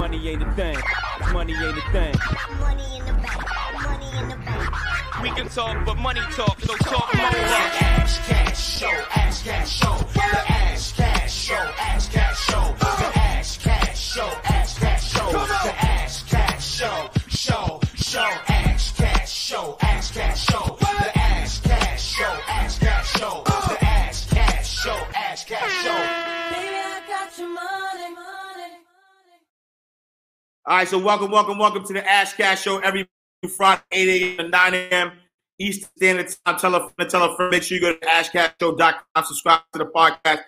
Money ain't a thing. Money ain't a thing. Money in the bank. Money in the bank. We can talk, but money talk, so talk more. Ash Cash Show, Ash Cash Show, the Ash Cash Show, Ash All right, so welcome, welcome, welcome to the Ash Cash Show every Friday, 8 a.m. to 9 a.m. Eastern Standard Time. Tell a friend, tell a friend. Make sure you go to ashcashshow.com, subscribe to the podcast.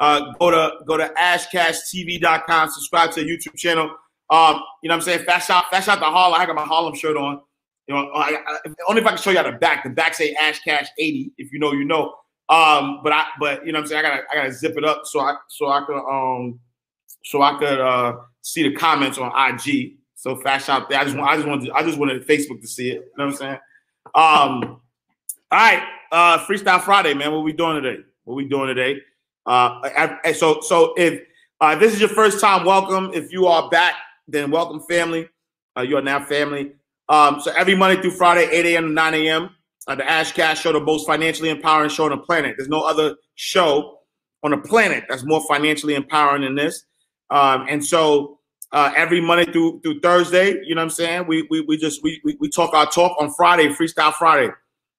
Uh, go to go to ashcashtv.com, subscribe to the YouTube channel. Um, you know what I'm saying? Fast shot, fast shot the Harlem. I got my Harlem shirt on. You know, I, I, only if I can show you how the back. The back say Ash Cash 80. If you know, you know. Um, but I, but you know what I'm saying? I gotta, I gotta zip it up so I, so I could, um, so I could uh see the comments on IG. So fast out there. I just want, I just wanted, I just wanted Facebook to see it. You know what I'm saying? Um, all right, uh, Freestyle Friday, man. What we doing today? What we doing today? Uh, I- I- so so if uh, this is your first time, welcome. If you are back, then welcome, family. Uh, you are now family. Um, so every Monday through Friday, 8 a.m. to 9 a.m. Uh, the Ash Cash Show, the most financially empowering show on the planet. There's no other show on the planet that's more financially empowering than this. Um, and so uh, every Monday through through Thursday, you know what I'm saying? We we, we just we, we we talk our talk on Friday, Freestyle Friday.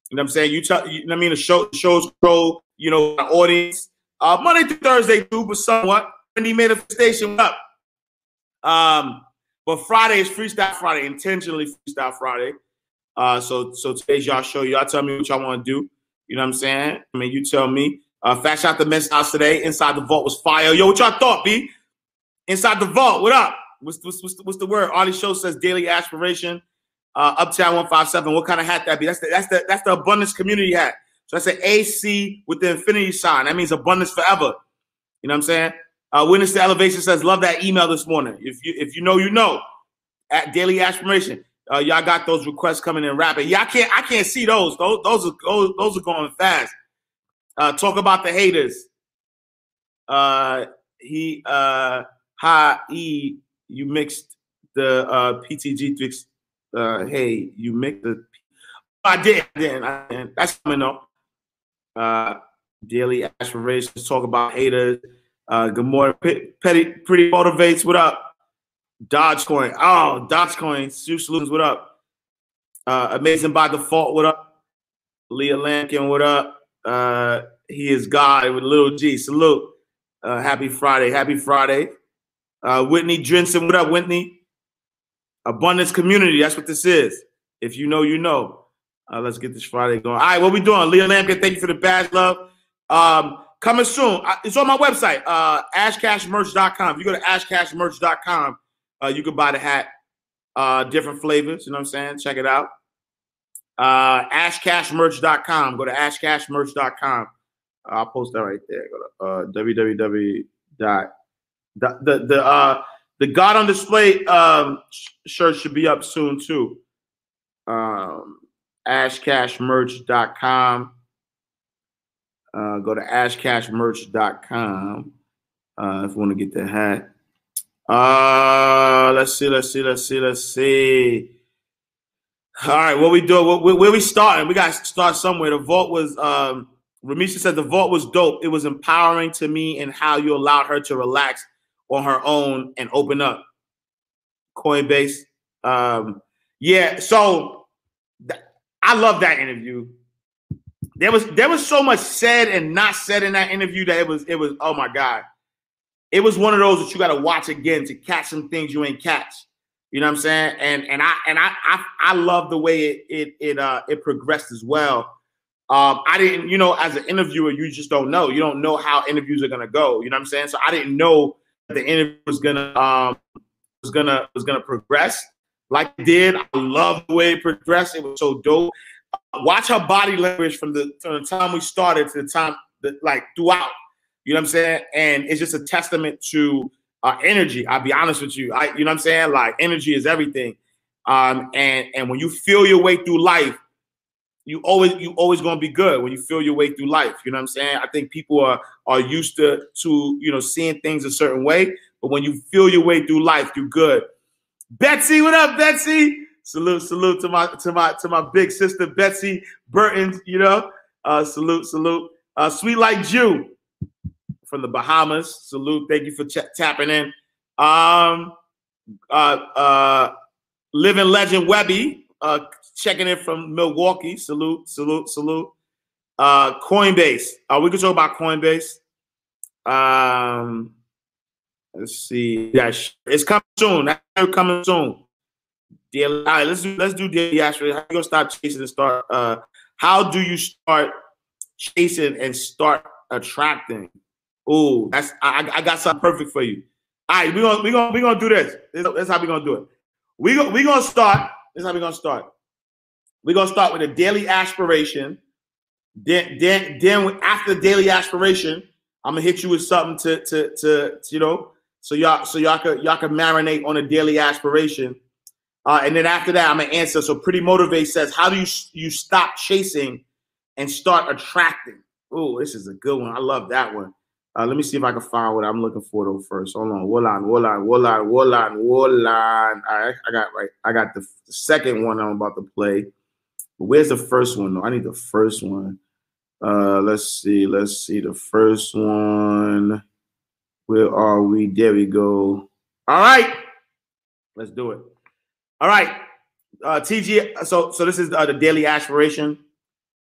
You know what I'm saying? You tell you know what I mean the show shows grow, you know, the audience. Uh, Monday through Thursday too, but somewhat. Wendy manifestation up. Um, but Friday is Freestyle Friday, intentionally Freestyle Friday. Uh, so so today's y'all show. Y'all tell me what y'all want to do. You know what I'm saying? I mean, you tell me. Uh, fast shot the men's house today. Inside the vault was fire. Yo, what y'all thought, B? Inside the vault, what up? What's, what's, what's, the, what's the word? Arlie Show says daily aspiration. Uh, Uptown 157. What kind of hat that be? That's the that's the that's the abundance community hat. So that's an AC with the infinity sign. That means abundance forever. You know what I'm saying? Uh, Witness to Elevation says, love that email this morning. If you if you know, you know. At Daily Aspiration. Uh, y'all got those requests coming in rapid. Yeah, I can't I can't see those. Those those are those, those are going fast. Uh, talk about the haters. Uh, he uh ha e you mixed the uh PTG fix uh hey you mixed the I did didn't I didn't that's coming up. Uh daily aspirations talk about haters. Uh good morning petty pretty motivates what up? Dogecoin oh Dogecoin Sioux Solutions what up? Uh amazing by default what up? Leah Lampkin what up? Uh he is God with little G salute. Uh happy Friday happy Friday uh, Whitney Drinson, what up, Whitney? Abundance Community, that's what this is. If you know, you know. Uh, let's get this Friday going. All right, what we doing? Leah Lampkin, thank you for the badge, love. Um, coming soon. It's on my website, uh, ashcashmerch.com. If you go to ashcashmerch.com, uh, you can buy the hat, uh, different flavors. You know what I'm saying? Check it out. Uh, ashcashmerch.com. Go to ashcashmerch.com. I'll post that right there. Go to uh, www. The the the uh the God on display um sh- shirt should be up soon too. Um ashcashmerch.com. Uh go to ashcashmerch.com uh if you want to get the hat. Uh let's see, let's see, let's see, let's see. All right, what we doing? Where, where we starting? We got to start somewhere. The vault was um Ramisha said the vault was dope. It was empowering to me and how you allowed her to relax on her own and open up. Coinbase. Um, yeah, so th- I love that interview. There was there was so much said and not said in that interview that it was it was oh my god. It was one of those that you got to watch again to catch some things you ain't catch. You know what I'm saying? And and I and I I, I love the way it it it uh it progressed as well. Um, I didn't, you know, as an interviewer, you just don't know. You don't know how interviews are gonna go. You know what I'm saying? So I didn't know the interview was gonna um was gonna was gonna progress like it did. I love the way it progressed. It was so dope. Watch her body language from the from the time we started to the time that like throughout. You know what I'm saying? And it's just a testament to uh, energy. I'll be honest with you. I, you know what I'm saying? Like energy is everything. Um, and and when you feel your way through life, you always you always gonna be good when you feel your way through life. You know what I'm saying? I think people are are used to to you know seeing things a certain way, but when you feel your way through life, you're good. Betsy, what up, Betsy? Salute, salute to my to my to my big sister Betsy Burton. You know, uh, salute, salute. Uh, Sweet like Jew from the Bahamas. Salute. Thank you for ch- tapping in. Um, uh, uh, living legend Webby uh, checking in from Milwaukee. Salute, salute, salute. Uh, Coinbase. Uh, we can talk about Coinbase. Um, let's see. Yeah, it's coming soon. That's coming soon. Daily, all right, let's do let's do daily aspiration. How you gonna stop chasing and start? Uh, how do you start chasing and start attracting? Oh, that's I, I got something perfect for you. All right, we're gonna we gonna we gonna do this. That's how we're gonna do it. We go, we gonna start. This is how we're gonna start. We're gonna start with a daily aspiration. Then then then after the daily aspiration, I'm gonna hit you with something to to to, to you know so y'all so y'all could y'all can marinate on a daily aspiration. Uh, and then after that, I'm gonna answer. So pretty motivate says, how do you you stop chasing and start attracting? Oh, this is a good one. I love that one. Uh, let me see if I can find what I'm looking for though first. Hold on. Wolan, Wolan, Wolan, Wolan. All right, I got right. I got the, the second one I'm about to play. But where's the first one though? I need the first one. Uh, let's see. Let's see the first one. Where are we? There we go. All right. Let's do it. All right. Uh, TG. So so this is uh, the daily aspiration.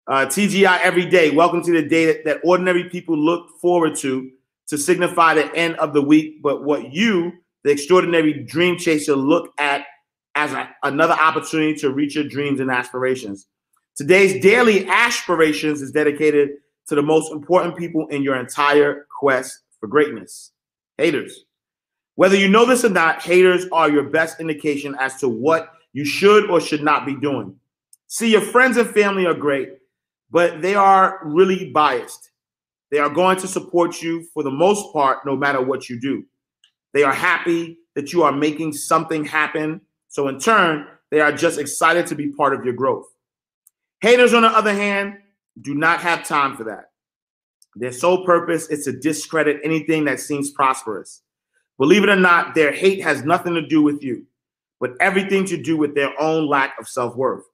Uh, TGI every day. Welcome to the day that, that ordinary people look forward to to signify the end of the week, but what you, the extraordinary dream chaser, look at as a- another opportunity to reach your dreams and aspirations. Today's daily aspirations is dedicated to the most important people in your entire quest for greatness haters. Whether you know this or not, haters are your best indication as to what you should or should not be doing. See, your friends and family are great, but they are really biased. They are going to support you for the most part, no matter what you do. They are happy that you are making something happen. So, in turn, they are just excited to be part of your growth. Haters, on the other hand, do not have time for that. Their sole purpose is to discredit anything that seems prosperous. Believe it or not, their hate has nothing to do with you, but everything to do with their own lack of self worth.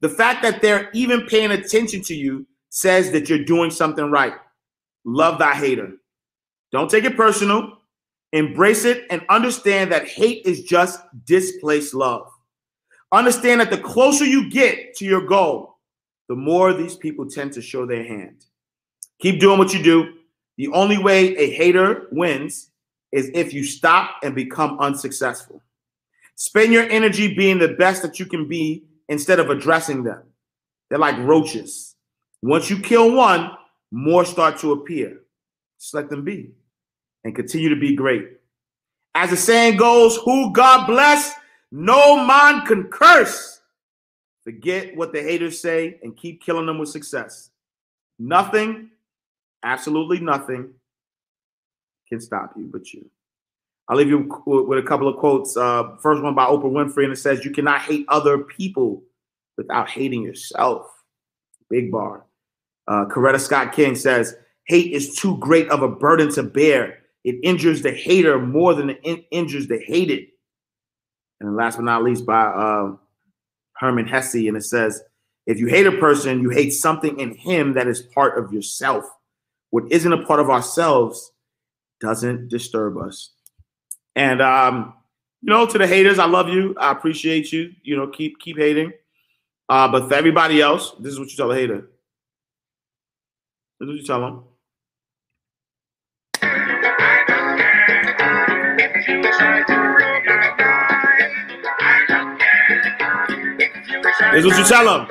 The fact that they're even paying attention to you says that you're doing something right. Love thy hater. Don't take it personal. Embrace it and understand that hate is just displaced love. Understand that the closer you get to your goal, the more these people tend to show their hand. Keep doing what you do. The only way a hater wins is if you stop and become unsuccessful. Spend your energy being the best that you can be instead of addressing them. They're like roaches. Once you kill one, more start to appear. Just let them be and continue to be great. As the saying goes, who God bless, no man can curse. Forget what the haters say and keep killing them with success. Nothing, absolutely nothing, can stop you but you. I'll leave you with a couple of quotes. Uh, first one by Oprah Winfrey, and it says, You cannot hate other people without hating yourself. Big bar. Uh, Coretta Scott King says, Hate is too great of a burden to bear. It injures the hater more than it in- injures the hated. And last but not least, by uh, Hermann Hesse, and it says, If you hate a person, you hate something in him that is part of yourself. What isn't a part of ourselves doesn't disturb us. And um, you know, to the haters, I love you. I appreciate you. You know, keep keep hating. Uh, but for everybody else, this is what you tell a hater. What you tell them. Is what you tell them.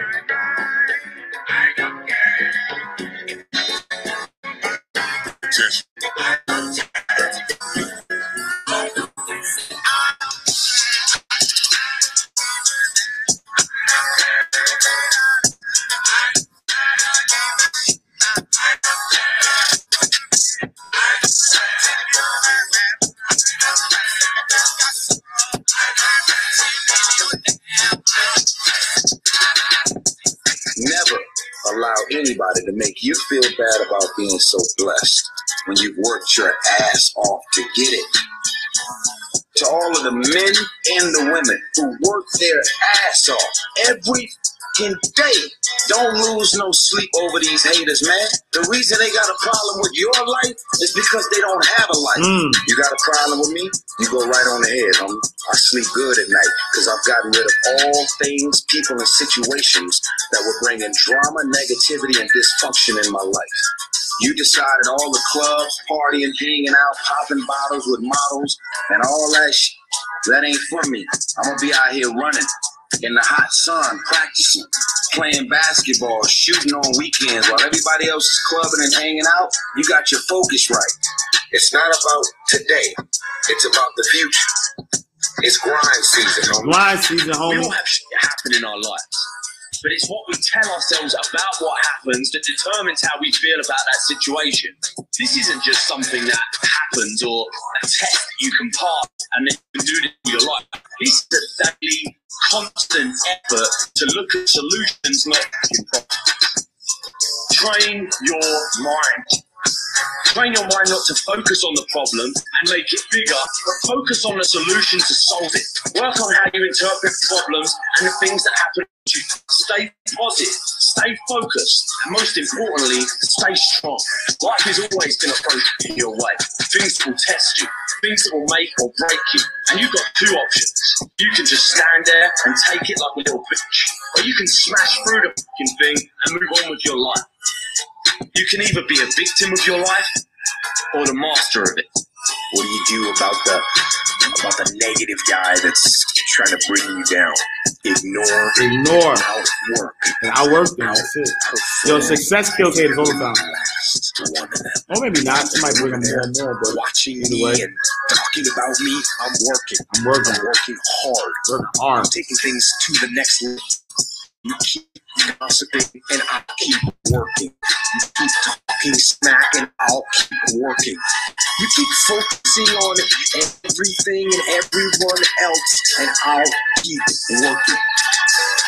You feel bad about being so blessed when you've worked your ass off to get it. to all of the men and the women who work their ass off every fucking day. Don't lose no sleep over these haters, man. The reason they got a problem with your life is because they don't have a life. Mm. You got a problem with me? You go right on the head. I'm, I sleep good at night because I've gotten rid of all things, people, and situations that were bringing drama, negativity, and dysfunction in my life. You decided all the clubs, partying, hanging out, popping bottles with models, and all that shit. That ain't for me. I'm gonna be out here running in the hot sun, practicing, playing basketball, shooting on weekends while everybody else is clubbing and hanging out. You got your focus right. It's not about today. It's about the future. It's grind season, homie. Blind season, homie. We homie. all have shit happen in our lives. But it's what we tell ourselves about what happens that determines how we feel about that situation. This isn't just something that happens or a test that you can pass and then you can do this with your life. This is a daily, constant effort to look at solutions, not problems. Train your mind. Train your mind not to focus on the problem and make it bigger, but focus on the solution to solve it. Work on how you interpret problems and the things that happen to you. Stay positive, stay focused, and most importantly, stay strong. Life is always going to throw you your way. Things will test you, things that will make or break you. And you've got two options. You can just stand there and take it like a little bitch, or you can smash through the fucking thing and move on with your life. You can either be a victim of your life or the master of it. What do you do about the about the negative guy that's trying to bring you down? Ignore, Ignore. outwork, And I work them. That's it. Yo, success kills haters all the time. last one of them. Or maybe not. It might bring them more and more, but Watching either me way. and talking about me, I'm working. I'm working. I'm working hard. working I'm hard. taking things to the next level. You keep and I'll keep working. You keep talking smack and I'll keep working. You keep focusing on everything and everyone else and I'll keep working.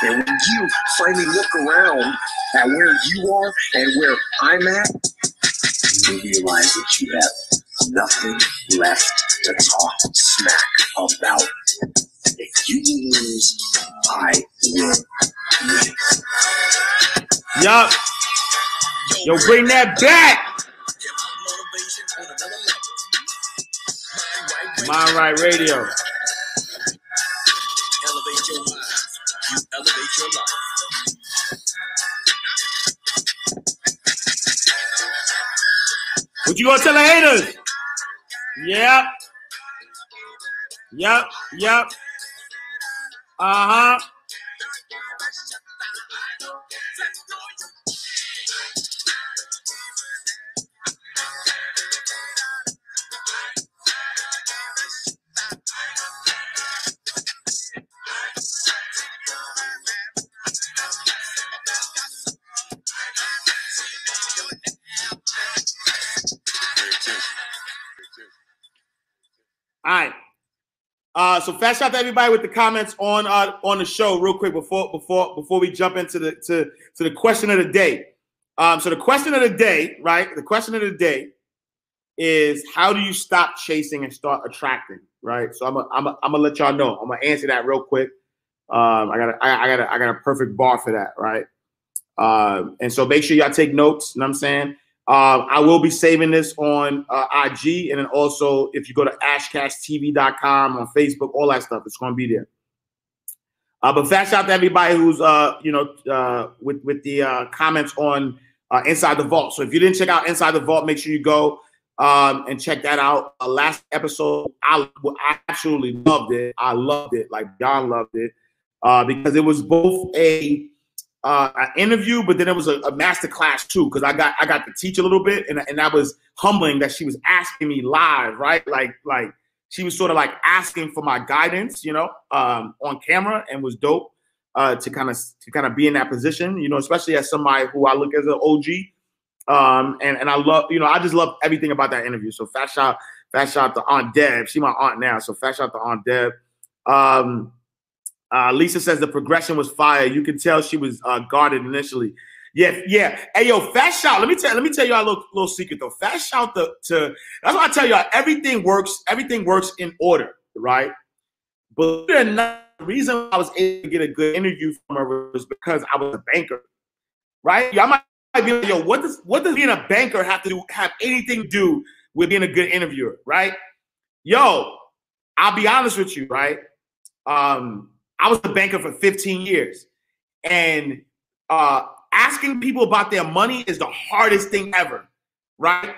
And when you finally look around at where you are and where I'm at, you realize that you have nothing left to talk smack about. If you lose, I will. Yup. Yo, bring that back. Mind Right Radio. Elevate your life. You elevate your life. What you gonna tell the haters? Yep. Yep. Yep. Uh huh. All right. Uh, so fast shout to everybody with the comments on uh, on the show real quick before before before we jump into the to to the question of the day. Um, so the question of the day, right? The question of the day is how do you stop chasing and start attracting, right? So I'm a, I'm a, I'm gonna let y'all know. I'm gonna answer that real quick. Um, I got a, I, I got a, I got a perfect bar for that, right? Um, and so make sure y'all take notes. You know what I'm saying? Um, I will be saving this on uh, IG and then also if you go to ashcashtv.com on Facebook, all that stuff, it's going to be there. Uh, but fast out to everybody who's uh, you know uh, with with the uh, comments on uh, Inside the Vault. So if you didn't check out Inside the Vault, make sure you go um, and check that out. Uh, last episode, I I absolutely loved it. I loved it, like John loved it, uh, because it was both a uh, an interview, but then it was a, a master class too, because I got I got to teach a little bit, and and that was humbling that she was asking me live, right? Like like she was sort of like asking for my guidance, you know, um, on camera, and was dope uh, to kind of to kind of be in that position, you know, especially as somebody who I look as an OG, um, and and I love, you know, I just love everything about that interview. So fast shout, fast shout to Aunt Deb. She my aunt now, so fast shout to Aunt Deb. Um, uh, Lisa says the progression was fire. You can tell she was uh, guarded initially. Yeah, yeah. Hey, yo, fast shout. Let me tell. Let me tell you a little, little secret though. Fast shout to, to. That's why I tell y'all everything works. Everything works in order, right? But the reason I was able to get a good interview from her was because I was a banker, right? Y'all might be like, yo, what does what does being a banker have to do have anything to do with being a good interviewer, right? Yo, I'll be honest with you, right? Um, I was a banker for 15 years, and uh, asking people about their money is the hardest thing ever, right?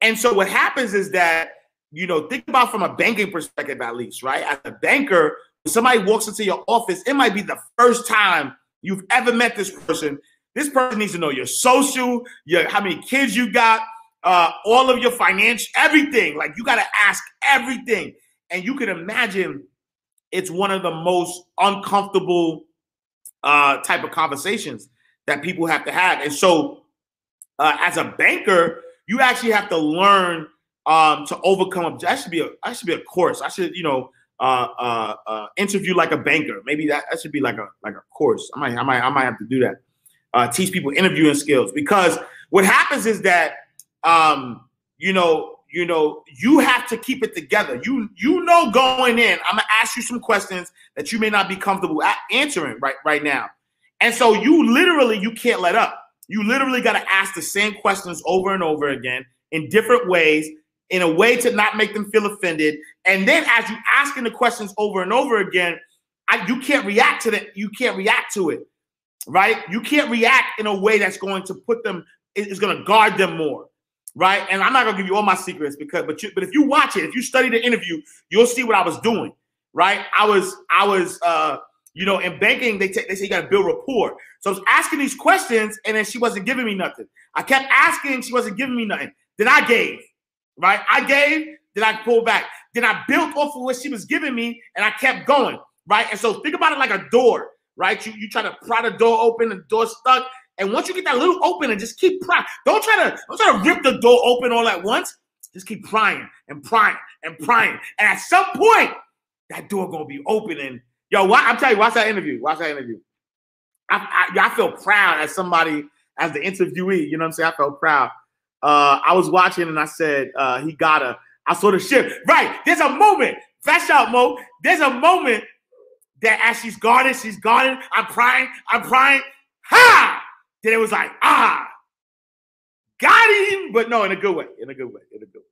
And so what happens is that you know, think about from a banking perspective at least, right? As a banker, when somebody walks into your office, it might be the first time you've ever met this person. This person needs to know your social, your how many kids you got, uh, all of your financial, everything. Like you got to ask everything, and you can imagine it's one of the most uncomfortable uh, type of conversations that people have to have. And so, uh, as a banker, you actually have to learn um, to overcome. That should be a that should be a course. I should you know uh, uh, uh, interview like a banker. Maybe that, that should be like a like a course. I might I might I might have to do that. Uh, teach people interviewing skills because what happens is that um, you know you know you have to keep it together. You you know going in, I'm gonna ask you some questions that you may not be comfortable answering right right now, and so you literally you can't let up. You literally got to ask the same questions over and over again in different ways in a way to not make them feel offended. And then as you asking the questions over and over again, I, you can't react to that. You can't react to it, right? You can't react in a way that's going to put them is going to guard them more, right? And I'm not to give you all my secrets because, but you, but if you watch it, if you study the interview, you'll see what I was doing, right? I was I was uh you know in banking they take they say you got to build rapport. So I was asking these questions and then she wasn't giving me nothing. I kept asking, she wasn't giving me nothing. Then I gave right? I gave, then I pulled back. Then I built off of what she was giving me and I kept going, right? And so think about it like a door, right? You, you try to pry the door open, and the door stuck. And once you get that little open and just keep prying, don't try to don't try to rip the door open all at once. Just keep prying and prying and prying. And at some point, that door gonna be open. And yo, why, I'm telling you, watch that interview. Watch that interview. I, I, I feel proud as somebody, as the interviewee. You know what I'm saying? I felt proud uh, I was watching and I said, uh, he gotta. I saw the shift. Right. There's a moment. Flash out, Mo. There's a moment that as she's guarding, she's guarding. I'm crying. I'm crying. Ha! Then it was like, ah, got him. But no, in a good way. In a good way. In a good way.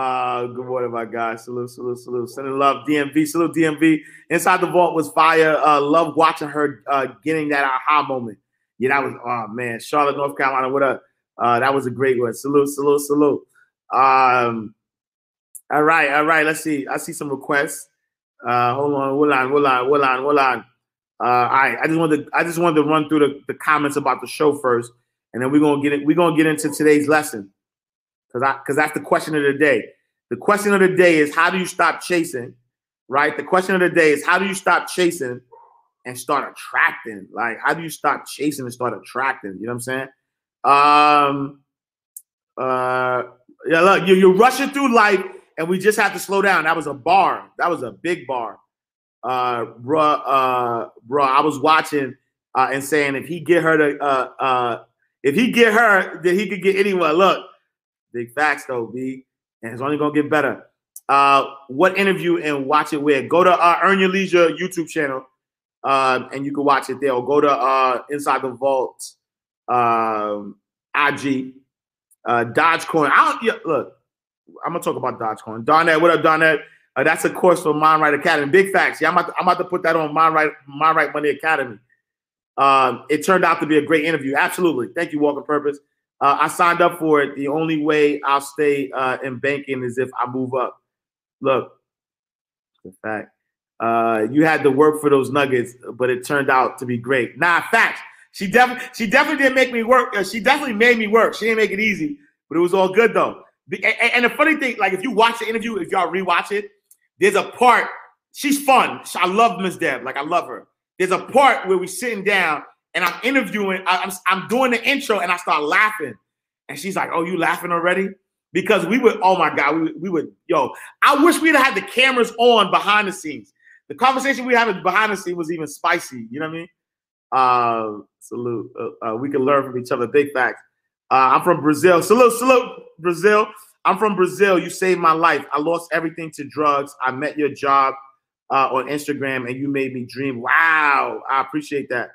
Uh, good morning, my guys. Salute, salute, salute. Sending love, DMV. Salute, DMV. Inside the vault was fire. Uh, love watching her uh, getting that aha moment. Yeah, that was, oh man. Charlotte, North Carolina. What up? Uh, that was a great one. Salute, salute, salute. Um, all right, all right. Let's see. I see some requests. Uh, hold on, hold on, hold on, hold on, hold on. Uh, all right. I just wanted, to, I just wanted to run through the, the comments about the show first, and then we're gonna get it. We're gonna get into today's lesson, because I, because that's the question of the day. The question of the day is how do you stop chasing? Right. The question of the day is how do you stop chasing and start attracting? Like, how do you stop chasing and start attracting? You know what I'm saying? Um, uh, yeah, look, you, you're rushing through life, and we just have to slow down. That was a bar. That was a big bar. Uh, bro, uh, bro, I was watching uh, and saying if he get her to, uh, uh, if he get her, then he could get anyone. Look, big facts though, B, and it's only gonna get better. Uh, what interview and watch it where? Go to uh, Earn Your Leisure YouTube channel, uh, and you can watch it there. Or go to uh, Inside the Vault um, IG, uh, Dogecoin. I don't yeah, look. I'm gonna talk about Dogecoin. Donette, what up, Donette? Uh, that's a course for Mind Right Academy. Big facts. Yeah, I'm about, to, I'm about to put that on Mind Right Mind Right Money Academy. Um, it turned out to be a great interview. Absolutely. Thank you, Walking Purpose. Uh, I signed up for it. The only way I'll stay uh, in banking is if I move up. Look, the fact. Uh, you had to work for those nuggets, but it turned out to be great. Nah, facts. She definitely, she definitely didn't make me work. Uh, she definitely made me work. She didn't make it easy, but it was all good though. The, and, and, the funny thing, like if you watch the interview, if y'all rewatch it, there's a part. She's fun. I love Miss Deb. Like I love her. There's a part where we're sitting down and I'm interviewing. I, I'm I'm doing the intro and I start laughing, and she's like, "Oh, you laughing already?" Because we would, oh my god, we, we would, yo. I wish we'd had the cameras on behind the scenes. The conversation we had behind the scenes was even spicy. You know what I mean? Uh, salute. Uh, uh, we can learn from each other. Big facts. Uh, I'm from Brazil. Salute, salute, Brazil. I'm from Brazil. You saved my life. I lost everything to drugs. I met your job uh, on Instagram, and you made me dream. Wow, I appreciate that.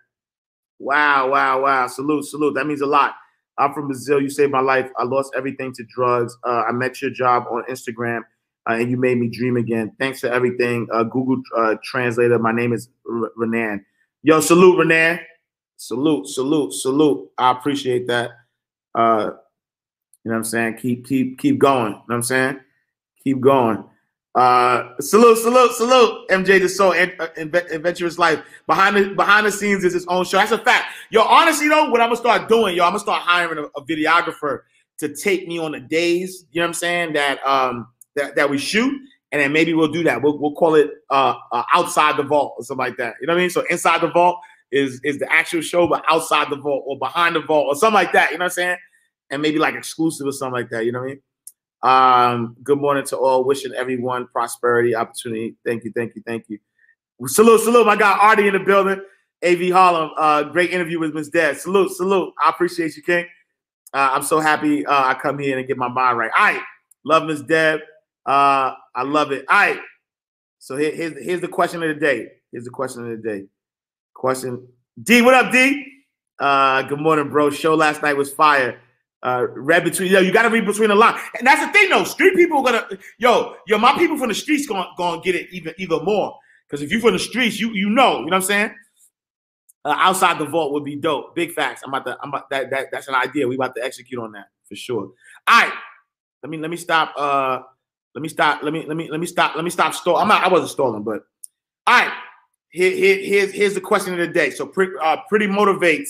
Wow, wow, wow. Salute, salute. That means a lot. I'm from Brazil. You saved my life. I lost everything to drugs. Uh, I met your job on Instagram, uh, and you made me dream again. Thanks for everything. Uh, Google uh, Translator. My name is R- Renan. Yo, salute, Renan. Salute, salute, salute. I appreciate that. You know what I'm saying? Keep, keep, keep going. You know what I'm saying? Keep going. Uh, salute, salute, salute. MJ the Soul, and, uh, Adventurous Life. Behind the behind the scenes is his own show. That's a fact. Yo, honestly though, what I'm gonna start doing, yo, I'm gonna start hiring a, a videographer to take me on the days. You know what I'm saying? That um that, that we shoot, and then maybe we'll do that. We'll, we'll call it uh, uh outside the vault or something like that. You know what I mean? So inside the vault is is the actual show, but outside the vault or behind the vault or something like that. You know what I'm saying? And maybe like exclusive or something like that. You know what I mean? Um, good morning to all. Wishing everyone prosperity, opportunity. Thank you, thank you, thank you. Salute, salute. My guy Artie in the building. AV Harlem. Uh, great interview with Miss Dad. Salute, salute. I appreciate you, King. Uh, I'm so happy uh, I come here and get my mind right. All right. Love Miss Deb. Uh, I love it. All right. So here, here's, here's the question of the day. Here's the question of the day. Question D, what up, D? Uh, good morning, bro. Show last night was fire. Uh, read between yo, you got to read between the lines, and that's the thing though. Street people are gonna yo, yo, my people from the streets gonna gonna get it even even more. Because if you from the streets, you you know, you know what I'm saying. Uh, outside the vault would be dope. Big facts. I'm about to. I'm about that. That that's an idea. We about to execute on that for sure. All right. Let me let me stop. Uh, let me stop. Let me let me let me stop. Let me stop stalling. I'm not. I wasn't stalling, but all right. Here, here, here's here's the question of the day. So pretty uh, pretty motivates.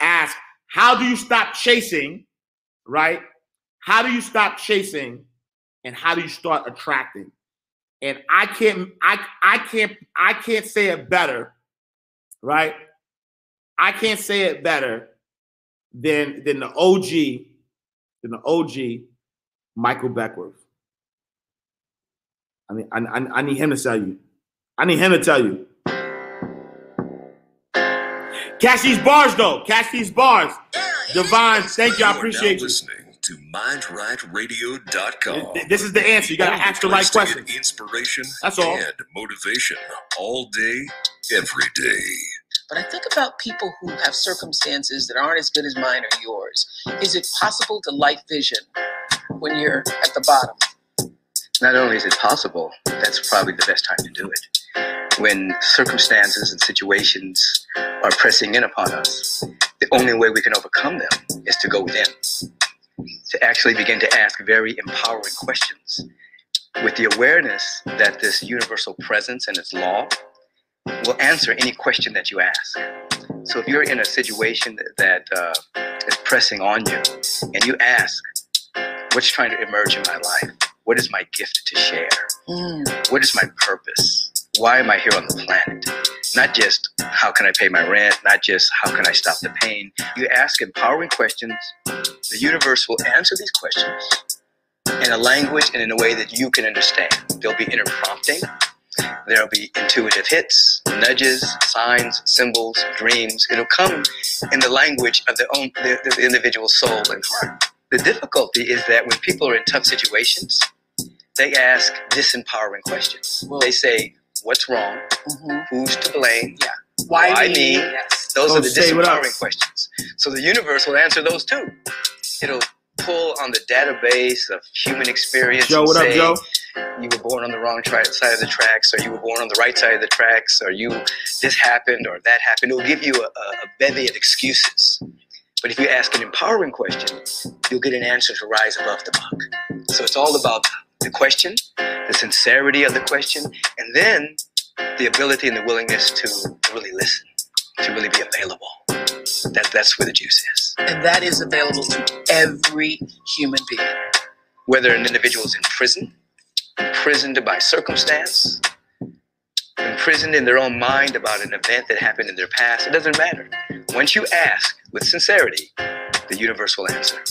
Ask how do you stop chasing? Right? How do you stop chasing? And how do you start attracting? And I can't. I I can't. I can't say it better. Right? I can't say it better than than the OG, than the OG, Michael Beckwith. I mean, I, I, I need him to tell you. I need him to tell you. Catch these bars though. Catch these bars. Divine, thank you. I are now appreciate you. listening to MindRightRadio.com. Th- This is the answer. You gotta ask the right question. to get. Inspiration That's all. and motivation all day, every day. But I think about people who have circumstances that aren't as good as mine or yours. Is it possible to light vision when you're at the bottom? not only is it possible, that's probably the best time to do it. When circumstances and situations are pressing in upon us, the only way we can overcome them is to go within, to actually begin to ask very empowering questions with the awareness that this universal presence and its law will answer any question that you ask. So if you're in a situation that, that uh, is pressing on you and you ask, what's trying to emerge in my life? What is my gift to share? Mm. What is my purpose? Why am I here on the planet? Not just how can I pay my rent, not just how can I stop the pain. You ask empowering questions, the universe will answer these questions in a language and in a way that you can understand. There'll be inner prompting, there'll be intuitive hits, nudges, signs, symbols, dreams. It'll come in the language of the own the, the individual soul and heart. The difficulty is that when people are in tough situations, they ask disempowering questions. Well- They say, What's wrong? Mhm. Who's to blame? Why, Why me? me? Yes. Those Oh, are the say disempowering questions. So the universe will answer those too. It'll pull on the database of human experience. Joe, and what up, say, Joe? You were born on the wrong tri- side of the tracks, or you were born on the right side of the tracks, or you this happened or that happened. It'll give you a, a a bevy of excuses. But if you ask an empowering question, you'll get an answer to rise above the buck. So it's all about the question, the sincerity of the question, and then the ability and the willingness to, really listen, to really be available. That, that's where the juice is. And that is available to every human being. Whether an individual is in prison, imprisoned by circumstance, imprisoned in their own mind about an event that happened in their past, it doesn't matter. Once you ask with sincerity, the universe will answer.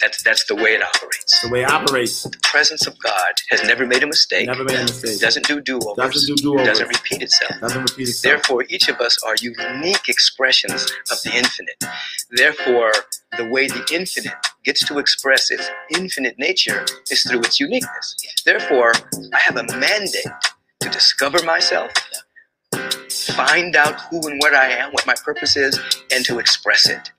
That's, that's the way it operates. The way it operates. The presence of God has never made a mistake. Never made a mistake. Doesn't do do-overs. Doesn't do do-overs. Doesn't repeat itself. Doesn't repeat itself. Therefore, each of us are unique expressions of the infinite. Therefore, the way the infinite gets to express its infinite nature is through its uniqueness. Therefore, I have a mandate to discover myself, find out who and what I am, what my purpose is, and to express it.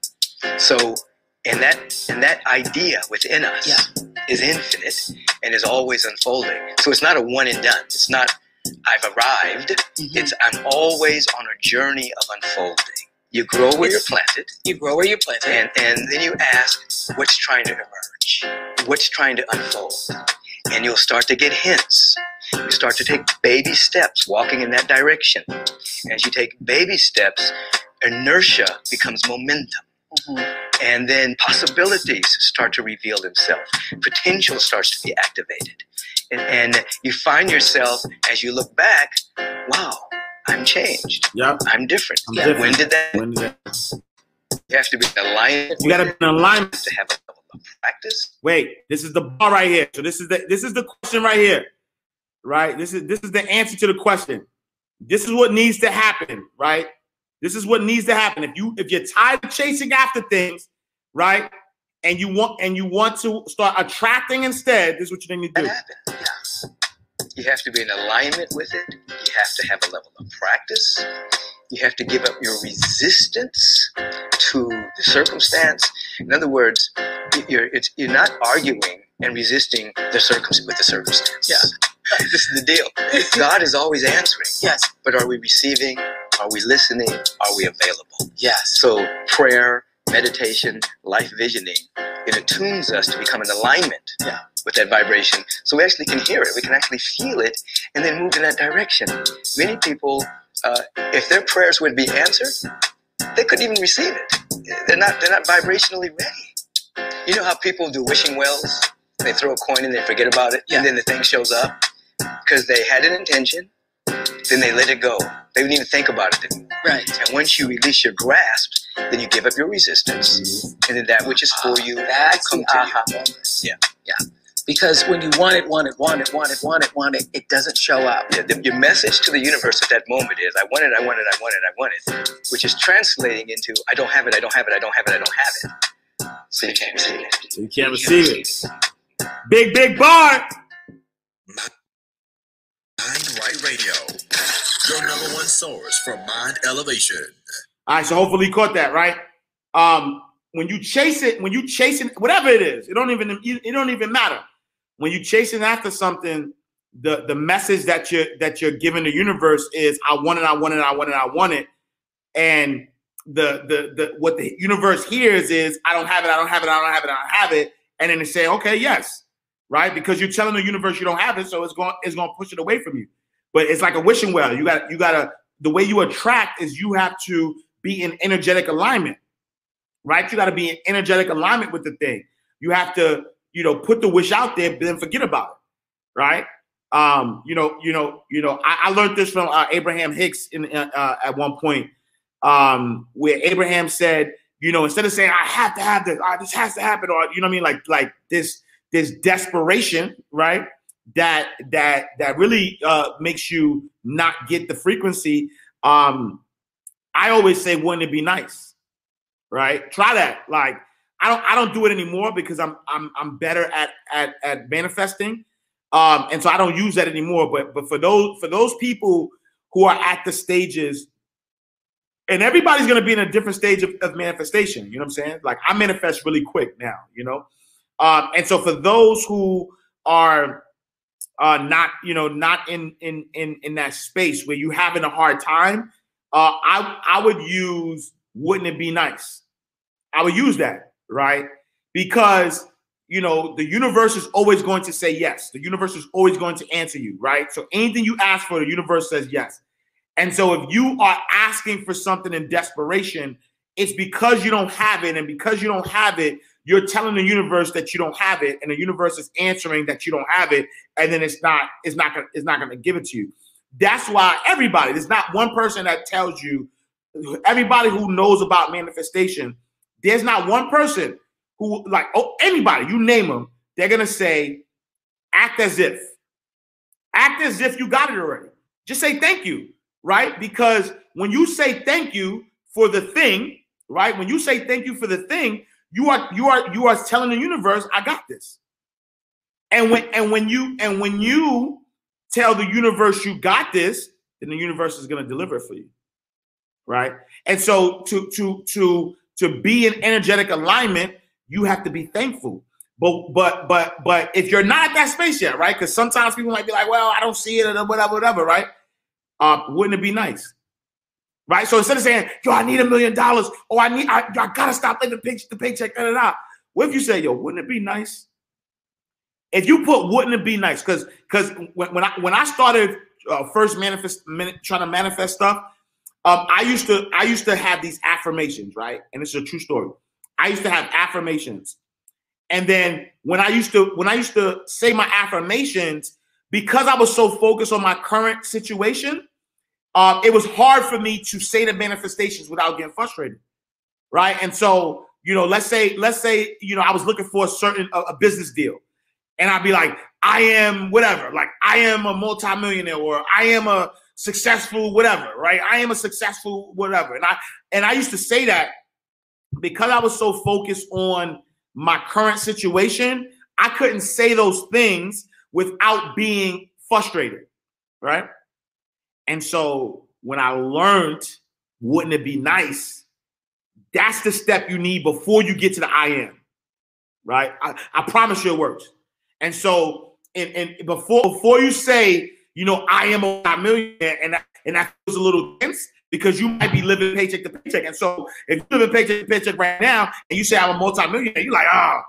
So, and that and that idea within us is infinite and is always unfolding. So it's not a one and done. It's not I've arrived. Mm-hmm. It's I'm always on a journey of unfolding. You grow where you're planted. You grow where you're planted. And and then you ask what's trying to emerge, what's trying to unfold, and you'll start to get hints. You start to take baby steps, walking in that direction. As you take baby steps, inertia becomes momentum. Mm-hmm. And then possibilities start to reveal themselves. Potential starts to be activated. And, and you find yourself, as you look back, wow, I'm changed. Yep. I'm different. I'm different. When did that? When did that? You have to be in alignment. You gotta be in alignment. to have a level of practice. Wait, this is the bar right here. So this is the this is the question right here. Right? This is this is the answer to the question. This is what needs to happen, right? This is what needs to happen. If you if you're tired of chasing after things, right? And you want and you want to start attracting instead, this is what you need to do. Yes. You have to be in alignment with it. You have to have a level of practice. You have to give up your resistance to the circumstance. In other words, you're it's, you're not arguing and resisting the circumstance with the circumstance. Yeah, this is the deal. God is always answering. Yes, but are we receiving? Are we listening? Are we available? Yes. So prayer, meditation, life visioning, it attunes us to become in alignment Yeah. with that vibration. So we actually can hear it, we can actually feel it, and then move in that direction. Many people, uh, if their prayers would be answered, they couldn't even receive it. They're not. They're not vibrationally ready. You know how people do wishing wells? They throw a coin and they forget about it, and then the thing shows up because they had an intention, then they let it go. They didn't even think about it anymore. Right. And once you release your grasp, then you give up your resistance, mm-hmm. and then that which is for you ah, will That's come the to you. moment. Yeah. Yeah. Because when you want it, want it, want it, want it, want it, want it, it doesn't show up. Yeah, the, your message to the universe at that moment is, I want it, I want it, I want it, I want it, which is translating into, I don't have it, I don't have it, I don't have it, I don't have it. So you can't receive it. You can't receive it. Big, big bar. Mind Right Radio, your number one source for mind elevation. All right, so hopefully you caught that, right? Um, when you chase it, when you chasing whatever it is, it don't even it don't even matter. When you chasing after something, the the message that you're that you're giving the universe is I want it, I want it, I want it, I want it. And the the the what the universe hears is I don't have it, I don't have it, I don't have it, I don't have it. And then they say, okay, yes, right? Because you're telling the universe you don't have it, so it's going it's going to push it away from you. But it's like a wishing well. You got you got to the way you attract is you have to be in energetic alignment, right? You got to be in energetic alignment with the thing. You have to, you know, put the wish out there, but then forget about it, right? Um, you know, you know, you know. I, I learned this from uh, Abraham Hicks in uh, at one point, um, where Abraham said, you know, instead of saying I have to have this, ah, this has to happen, or you know what I mean, like like this this desperation, right? That that that really uh, makes you not get the frequency. Um, I always say, wouldn't it be nice? Right? Try that. Like, I don't I don't do it anymore because I'm I'm I'm better at at at manifesting. Um, and so I don't use that anymore. But but for those for those people who are at the stages, and everybody's gonna be in a different stage of, of manifestation, you know what I'm saying? Like I manifest really quick now, you know. Um, and so for those who are uh not, you know, not in in in in that space where you're having a hard time, uh, I I would use wouldn't it be nice? I would use that, right? Because you know the universe is always going to say yes. The universe is always going to answer you, right? So anything you ask for, the universe says yes. And so if you are asking for something in desperation, it's because you don't have it, and because you don't have it, you're telling the universe that you don't have it, and the universe is answering that you don't have it, and then it's not it's not gonna it's not gonna give it to you. That's why everybody, there's not one person that tells you, everybody who knows about manifestation, there's not one person who, like, oh, anybody, you name them, they're gonna say, act as if. Act as if you got it already. Just say thank you, right? Because when you say thank you for the thing, right? When you say thank you for the thing, you are you are you are telling the universe, I got this. And when and when you and when you tell the universe you got this, then the universe is going to deliver it for you. Right? And so to to to to be in energetic alignment, you have to be thankful. But but but but if you're not at that space yet, right? Because sometimes people might be like, well, I don't see it or whatever, whatever, right? Uh, wouldn't it be nice? Right. So instead of saying, yo, I need a million dollars, or I need I, I gotta stop living the paycheck to paycheck, da, da, da. What if you say, yo, wouldn't it be nice? If you put wouldn't it be nice? Because because when, when I when I started uh, first manifest trying to manifest stuff, um, I used to I used to have these affirmations, right? And it's a true story. I used to have affirmations, and then when I used to when I used to say my affirmations, because I was so focused on my current situation, um, it was hard for me to say the manifestations without getting frustrated, right? And so you know, let's say let's say you know I was looking for a certain a, a business deal, and I'd be like, I am whatever, like I am a multimillionaire or I am a successful whatever, right? I am a successful whatever. And I and I used to say that because I was so focused on my current situation, I couldn't say those things without being frustrated, right? And so when I learned, wouldn't it be nice? That's the step you need before you get to the I am, right? I, I promise you it works. And so, and, and before before you say, you know, I am a millionaire, and that, and that feels a little tense because you might be living paycheck to paycheck. And so, if you live in paycheck to paycheck right now, and you say I'm a multimillionaire, you're like, ah,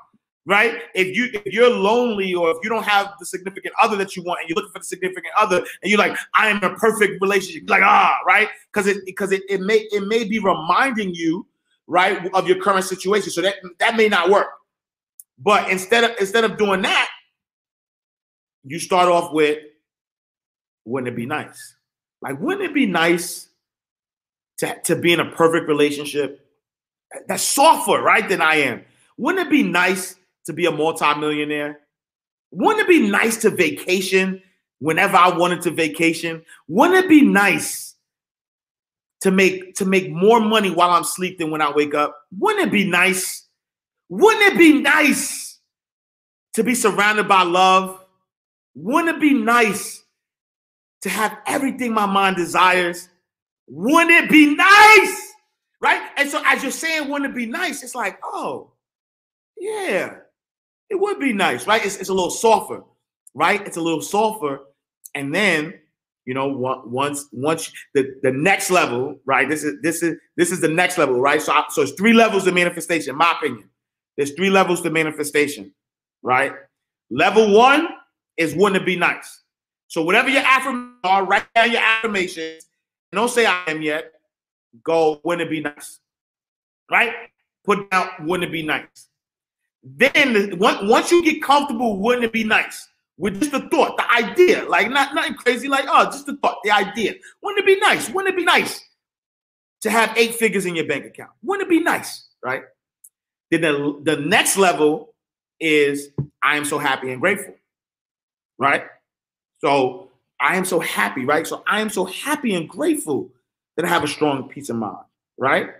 right? If you if you're lonely or if you don't have the significant other that you want, and you're looking for the significant other, and you're like, I am a perfect relationship, like ah, right? Because it because it, it may it may be reminding you, right, of your current situation. So that that may not work. But instead of instead of doing that, you start off with, wouldn't it be nice? Like, wouldn't it be nice to, to be in a perfect relationship that's softer, right, than I am? Wouldn't it be nice to be a multimillionaire? Wouldn't it be nice to vacation whenever I wanted to vacation? Wouldn't it be nice to make to make more money while I'm asleep than when I wake up? Wouldn't it be nice? Wouldn't it be nice to be surrounded by love? Wouldn't it be nice to have everything my mind desires? Wouldn't it be nice? Right? And so as you're saying, wouldn't it be nice? It's like, oh, yeah, it would be nice, right? It's, it's a little softer, right? It's a little softer. And then, you know, once once the, the next level, right? This is this is this is the next level, right? So, I, so it's three levels of manifestation, my opinion. There's three levels to manifestation, right? Level one is wouldn't it be nice? So whatever your affirmations are, write down your affirmations. Don't say I am yet. Go, wouldn't it be nice? Right? Put down, wouldn't it be nice? Then once you get comfortable, wouldn't it be nice? With just the thought, the idea, like not nothing crazy, like oh, just the thought, the idea. Wouldn't it be nice? Wouldn't it be nice to have eight figures in your bank account? Wouldn't it be nice, right? Then the, the next level is I am so happy and grateful right? So I am so happy, right? So I am so happy and grateful that I have a strong peace of mind, right?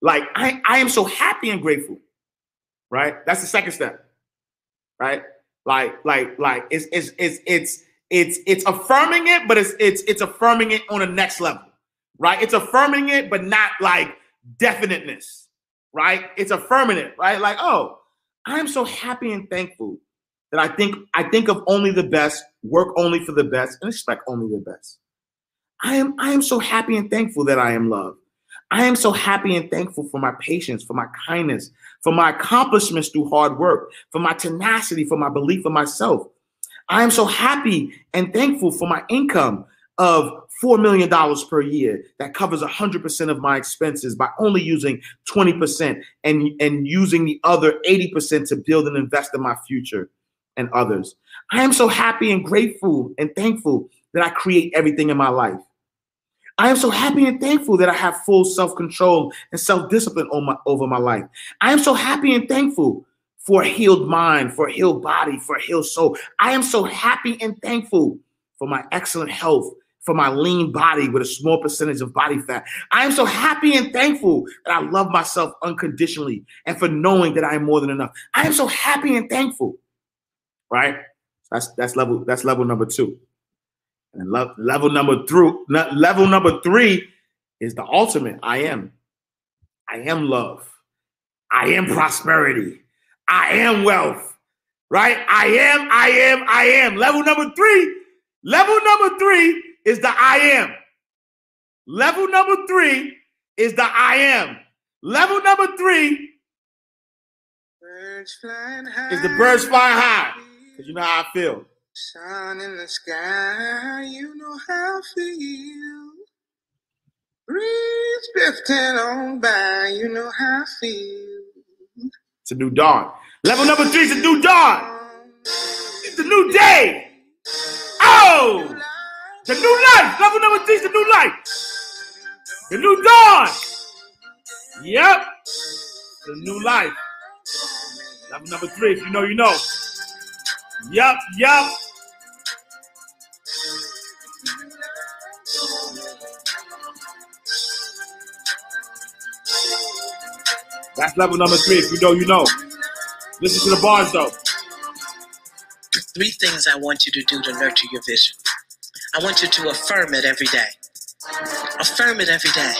Like I, I am so happy and grateful, right? That's the second step, right? Like, like, like it's it's it's it's it's it's affirming it, but it's it's it's affirming it on the next level, right? It's affirming it, but not like definiteness, right? It's affirming it, right? Like, oh, I am so happy and thankful that I think I think of only the best, work only for the best, and expect only the best. I am I am so happy and thankful that I am loved. I am so happy and thankful for my patience, for my kindness, for my accomplishments through hard work, for my tenacity, for my belief in myself. I am so happy and thankful for my income of $4 million per year that covers 100% of my expenses by only using 20% and, and using the other 80% to build and invest in my future and others. I am so happy and grateful and thankful that I create everything in my life. I am so happy and thankful that I have full self control and self discipline over my life. I am so happy and thankful for a healed mind, for a healed body, for a healed soul. I am so happy and thankful for my excellent health, for my lean body with a small percentage of body fat. I am so happy and thankful that I love myself unconditionally and for knowing that I am more than enough. I am so happy and thankful. Right? That's that's level that's level number 2. And le- level number three, level number 3 is the ultimate. I am. I am love. I am prosperity. I am wealth. Right? I am, I am, I am. Level number 3, level number 3 is the I am. Level number three is the I am. Level number three Birds flying high. is the birds flying high. Because you know how I feel. Sun in the sky, you know how I feel. Breeze drifting on by, you know how I feel. It's a new dawn. Level number three is a new dawn. It's a new day. Oh! The new life. Level number three is the new life. The new dawn. Yep. The new life. Level number three. If you know, you know. Yep, yep. That's level number three. If you know, you know. Listen to the bars though. Three things I want you to do to nurture your vision. I want you to affirm it every day. Affirm it every day.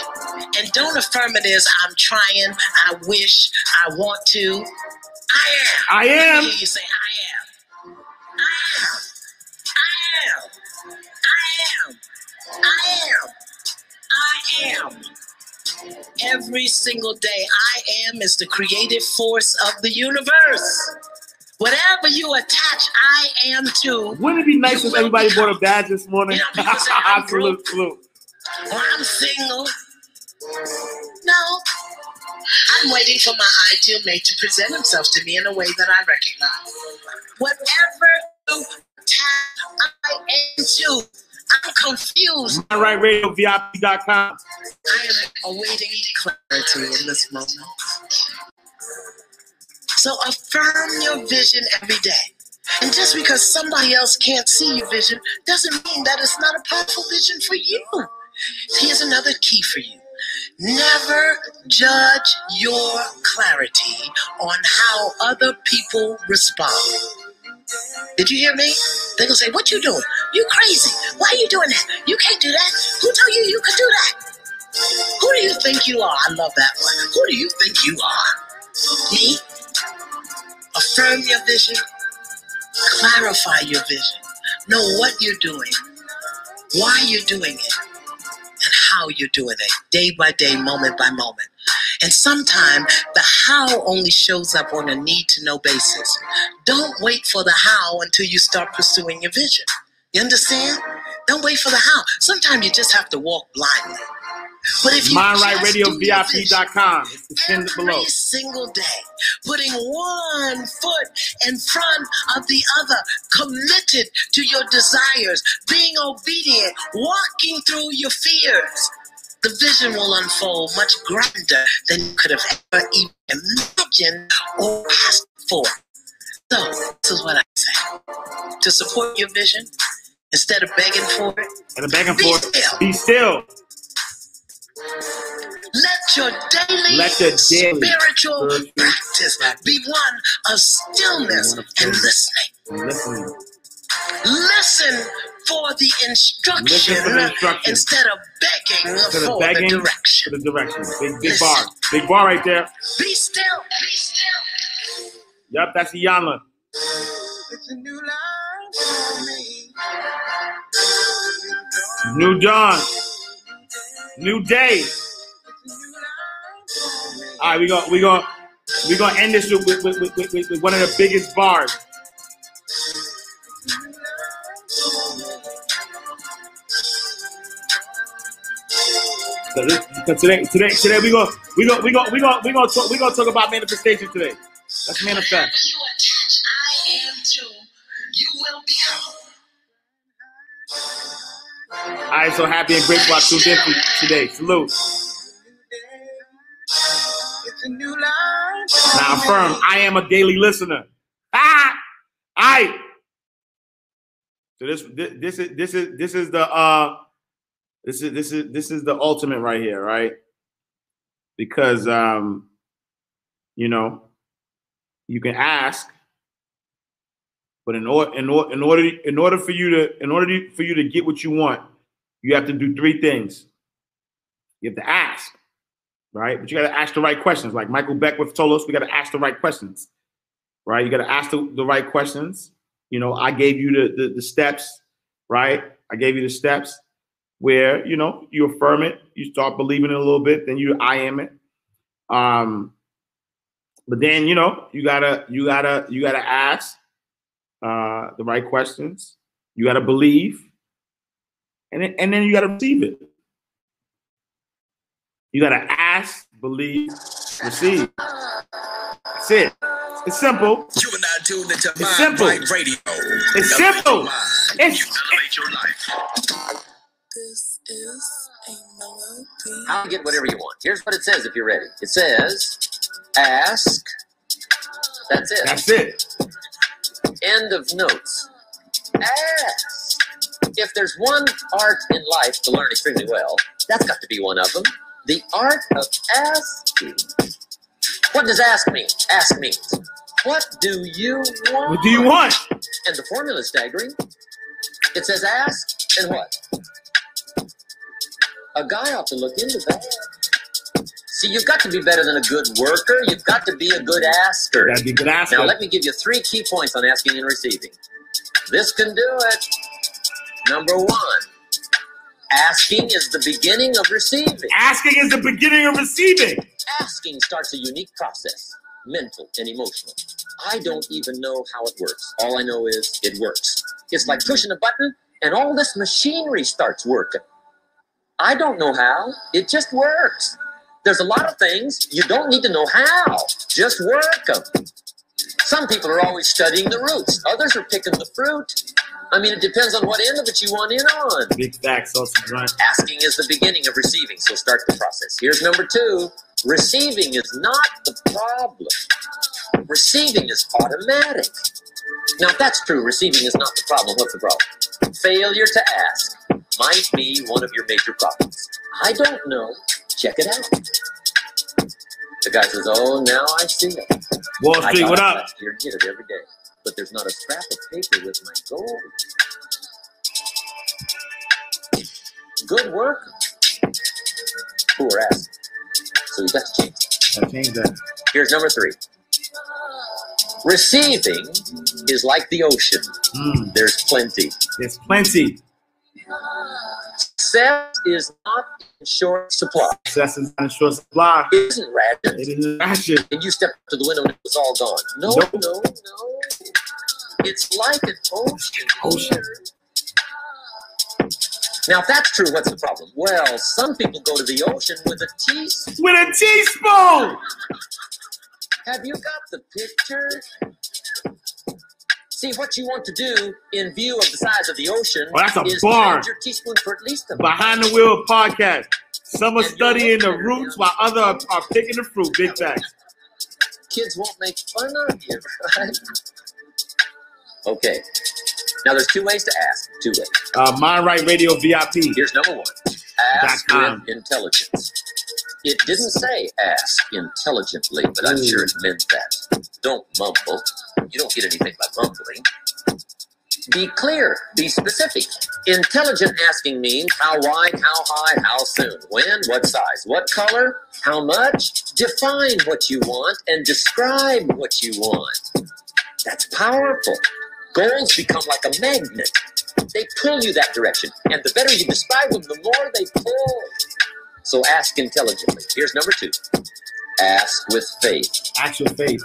And don't affirm it as I'm trying, I wish, I want to. I am. I am. you say, I am. I am. I am. I am. I am. I am. Every single day, I am is the creative force of the universe. Whatever you attach I am to, Wouldn't it be nice if everybody bought a badge this morning? Yeah, because I'm salute, salute. or I'm single. No. I'm waiting for my ideal mate to present himself to me in a way that I recognize. Whatever you attach I am to, I'm confused. MindRightRadioVIP.com. I am awaiting clarity in this moment. So affirm your vision every day. And just because somebody else can't see your vision doesn't mean that it's not a powerful vision for you. Here's another key for you. Never judge your clarity on how other people respond. Did you hear me? They're gonna say, What you doing? You crazy. Why are you doing that? You can't do that. Who told you you could do that? Who do you think you are? I love that one. Who do you think you are? Me? Affirm your vision. Clarify your vision. Know what you're doing, why you're doing it, and how you're doing it, day by day, moment by moment. And sometimes the how only shows up on a need to know basis. Don't wait for the how until you start pursuing your vision. You understand? Don't wait for the how. Sometimes you just have to walk blindly. But if you just do your vision, MindRightRadioVIP.com. It's the below. every single day, putting one foot in front of the other, committed to your desires, being obedient, walking through your fears. The vision will unfold much grander than you could have ever even imagined or asked for. So, this is what I say. To support your vision, instead of begging for it, And and Be forth. still. Be still. Let your daily Let your daily spiritual practice be one of stillness One of and listening. Listen. Listen for the instruction, for the instruction. instead of begging To the for begging, the to direction. the direction. Big, big Listen. bar. Big bar right there. Be still. Be still. Yep, that's the Iyanla. It's a new life for me. New dawn. New day. All right, we go. We go. We gonna end this with, with, with, with, with, with one of the biggest bars. So today, today, today we go, we go, we go, we go, we gonna talk, we gonna talk about manifestation today. Let's manifest. Whatever you attach I am to, you will become. I am so happy and grateful I tuned in today. Salute. It's a new life. Now affirm I am a daily listener. Ah, I. So this this this is this is this is the uh this is this is this is the ultimate right here, right? Because um you know you can ask, but in order in order in order in order for you to in order for you to get what you want, you have to do three things. You have to ask, right? But you got to ask the right questions. Like Michael Beckwith told us, we got to ask the right questions, right? You got to ask the, the right questions. You know, I gave you the, the the steps, right? I gave you the steps where you know you affirm it, you start believing it a little bit, then you I am it. Um, but then you know you gotta you gotta you gotta ask uh, the right questions. You gotta believe, and then, and then you gotta receive it. You gotta ask, believe, receive. That's it. It's simple. You tuned into It's simple. Right Radio. It's simple. your mind. It's This is a melody. I'll get whatever you want. Here's what it says if you're ready. It says, ask. That's it. that's it. End of notes. Ask. If there's one art in life to learn extremely well, that's got to be one of them. The art of asking. What does ask mean? Ask means, what do you want? What do you want? And the formula is staggering. It says ask and what? A guy ought to look into that. See, you've got to be better than a good worker. You've got to be a good asker. Gotta be a good asker. Now, let me give you three key points on asking and receiving. This can do it. Number one, asking is the beginning of receiving. Asking is the beginning of receiving. Asking starts a unique process, mental and emotional. I don't even know how it works. All I know is it works. It's like pushing a button and all this machinery starts working. I don't know how, it just works. There's a lot of things you don't need to know how, just work them. Some people are always studying the roots, others are picking the fruit. I mean, it depends on what end of it you want in on. Big facts, also grunt. Asking is the beginning of receiving, so start the process. Here's number two receiving is not the problem, receiving is automatic. Now, if that's true, receiving is not the problem. What's the problem? Failure to ask might be one of your major problems. I don't know. Check it out. The guy says, Oh, now I see it. Wall Street, what up up? last year and did it every day, but there's not a scrap of paper with my gold. Good work. Poor ass. So you got to change that. I changed that. Here's number three. Receiving is like the ocean. Mm, There's plenty. there's plenty. Success is not in short supply. Success is not in short supply. It isn't rationed. It is fashion. and you step up to the window and it's all gone. No, Nope. no, no. It's like an ocean. Ocean. Now, if that's true, what's the problem? Well, some people go to the ocean with a teaspoon. With a teaspoon. Have you got the picture? See, what you want to do in view of the size of the ocean Oh, that's a is bar. change your teaspoon for at least a Behind the Wheel podcast. Some are studying the roots while others are, are picking the fruit. Big facts. kids won't make fun of you, right? Okay. Now, there's two ways to ask. Two ways. Uh, Mind Right Radio VIP. Here's number one ask with intelligence. It didn't say ask intelligently, but I'm sure it meant that. Don't mumble. You don't get anything by mumbling. Be clear, be specific. Intelligent asking means how wide, how high, how soon, when, what size, what color, how much. Define what you want and describe what you want. That's powerful. Goals become like a magnet. They pull you that direction. And the better you describe them, the more they pull. So ask intelligently. Here's number two ask with faith. Actual faith.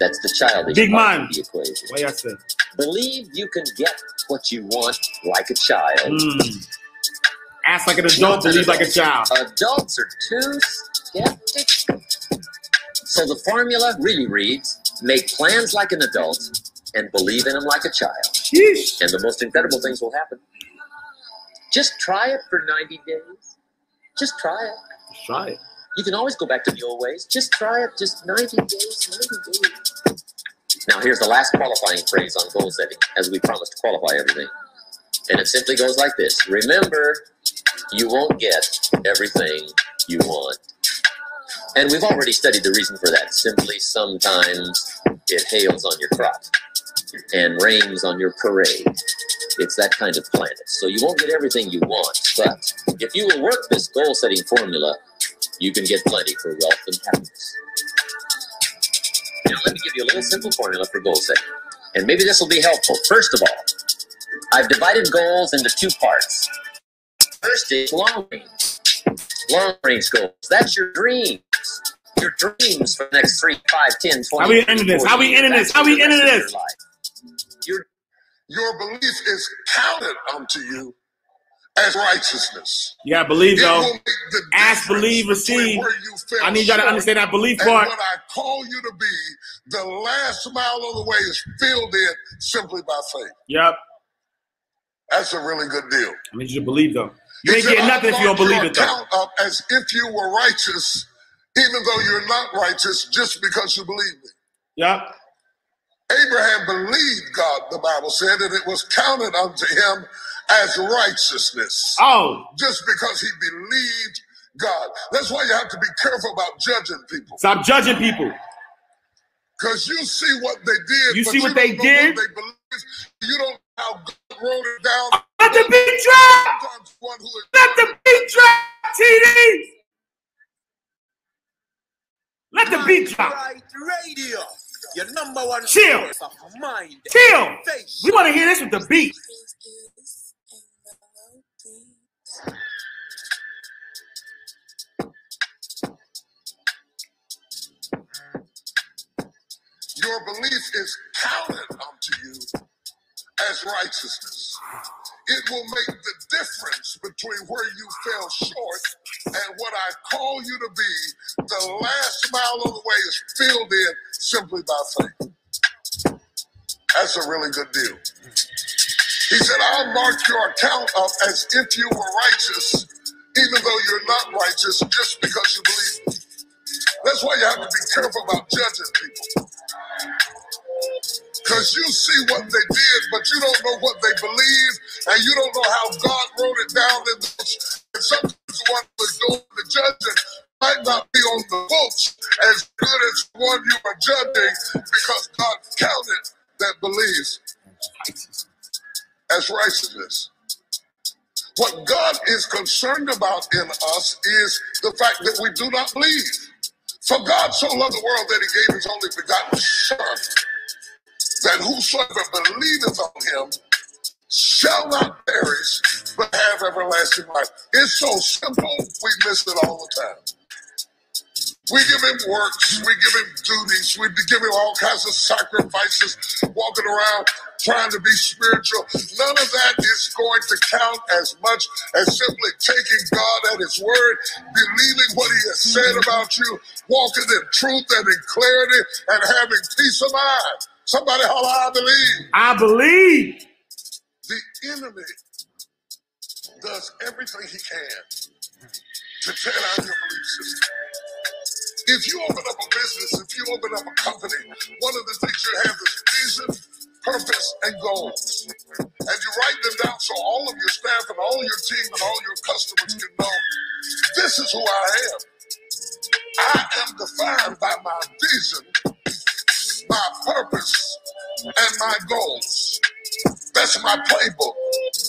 That's the childish Big part man. of the equation. What y'all say? Believe you can get what you want like a child. Mm. Ask like an adult, believe like a child. Adults are too skeptic. So the formula really reads make plans like an adult and believe in them like a child. Sheesh. And the most incredible things will happen. Just try it for 90 days. Just try it. Let's try it. You can always go back to the old ways. Just try it. Just 90 days, 90 days. Now, here's the last qualifying phrase on goal setting, as we promised to qualify everything. And it simply goes like this Remember, you won't get everything you want. And we've already studied the reason for that. Simply, sometimes it hails on your crop and rains on your parade. It's that kind of planet. So you won't get everything you want, but if you will work this goal setting formula, you can get plenty for wealth and happiness. Now, let me give you a little simple formula for goal setting. And maybe this will be helpful. First of all, I've divided goals into two parts. First is long range. Long range goals. That's your dreams. Your dreams for the next three, five, ten, twenty. How we ending this? How we ending this? How we ending this? Your, your belief is counted unto you as righteousness. Yeah, believe It though. will make the Ask, believe, receive. I need y'all to understand that belief and part. what I call you to be, the last mile of the way is filled in simply by faith. Yep. That's a really good deal. I need you to believe though. You He ain't said, getting nothing if you don't believe it though. up as if you were righteous, even though you're not righteous, just because you believe me. Yep. Abraham believed God, the Bible said, and it was counted unto him as righteousness. Oh. Just because he believed God. That's why you have to be careful about judging people. Stop judging people. Because you see what they did. You see what you they know did? What they believed. You don't know how God wrote it down. Let the beat drop. Sometimes one who is Let the beat drop. TD. Let the beat drop. Right Radio, your number one Chill. source of mind. Chill. Face. We want to hear this with the beat. Your belief is counted unto you as righteousness. It will make the difference between where you fell short and what I call you to be. The last mile of the way is filled in simply by faith. That's a really good deal. He said, I'll mark your account up as if you were righteous, even though you're not righteous, just because you believe. That's why you have to be careful about judging people. Because you see what they did, but you don't know what they believe, and you don't know how God wrote it down in those. And sometimes the one who's doing the judging might not be on the books as good as the one you are judging because God counted that believes as righteousness. What God is concerned about in us is the fact that we do not believe. For God so loved the world that he gave his only begotten Son, that whosoever believeth on him shall not perish, but have everlasting life. It's so simple, we miss it all the time. We give him works, we give him duties, we give him all kinds of sacrifices, walking around trying to be spiritual. None of that is going to count as much as simply taking God at his word, believing what he has said about you, walking in truth and in clarity, and having peace of mind. Somebody holler, I believe. I believe. The enemy does everything he can to tear down your belief system. If you open up a business, if you open up a company, one of the things you have is vision, purpose, and goals. And you write them down so all of your staff and all your team and all your customers can know this is who I am. I am defined by my vision, my purpose, and my goals. That's my playbook.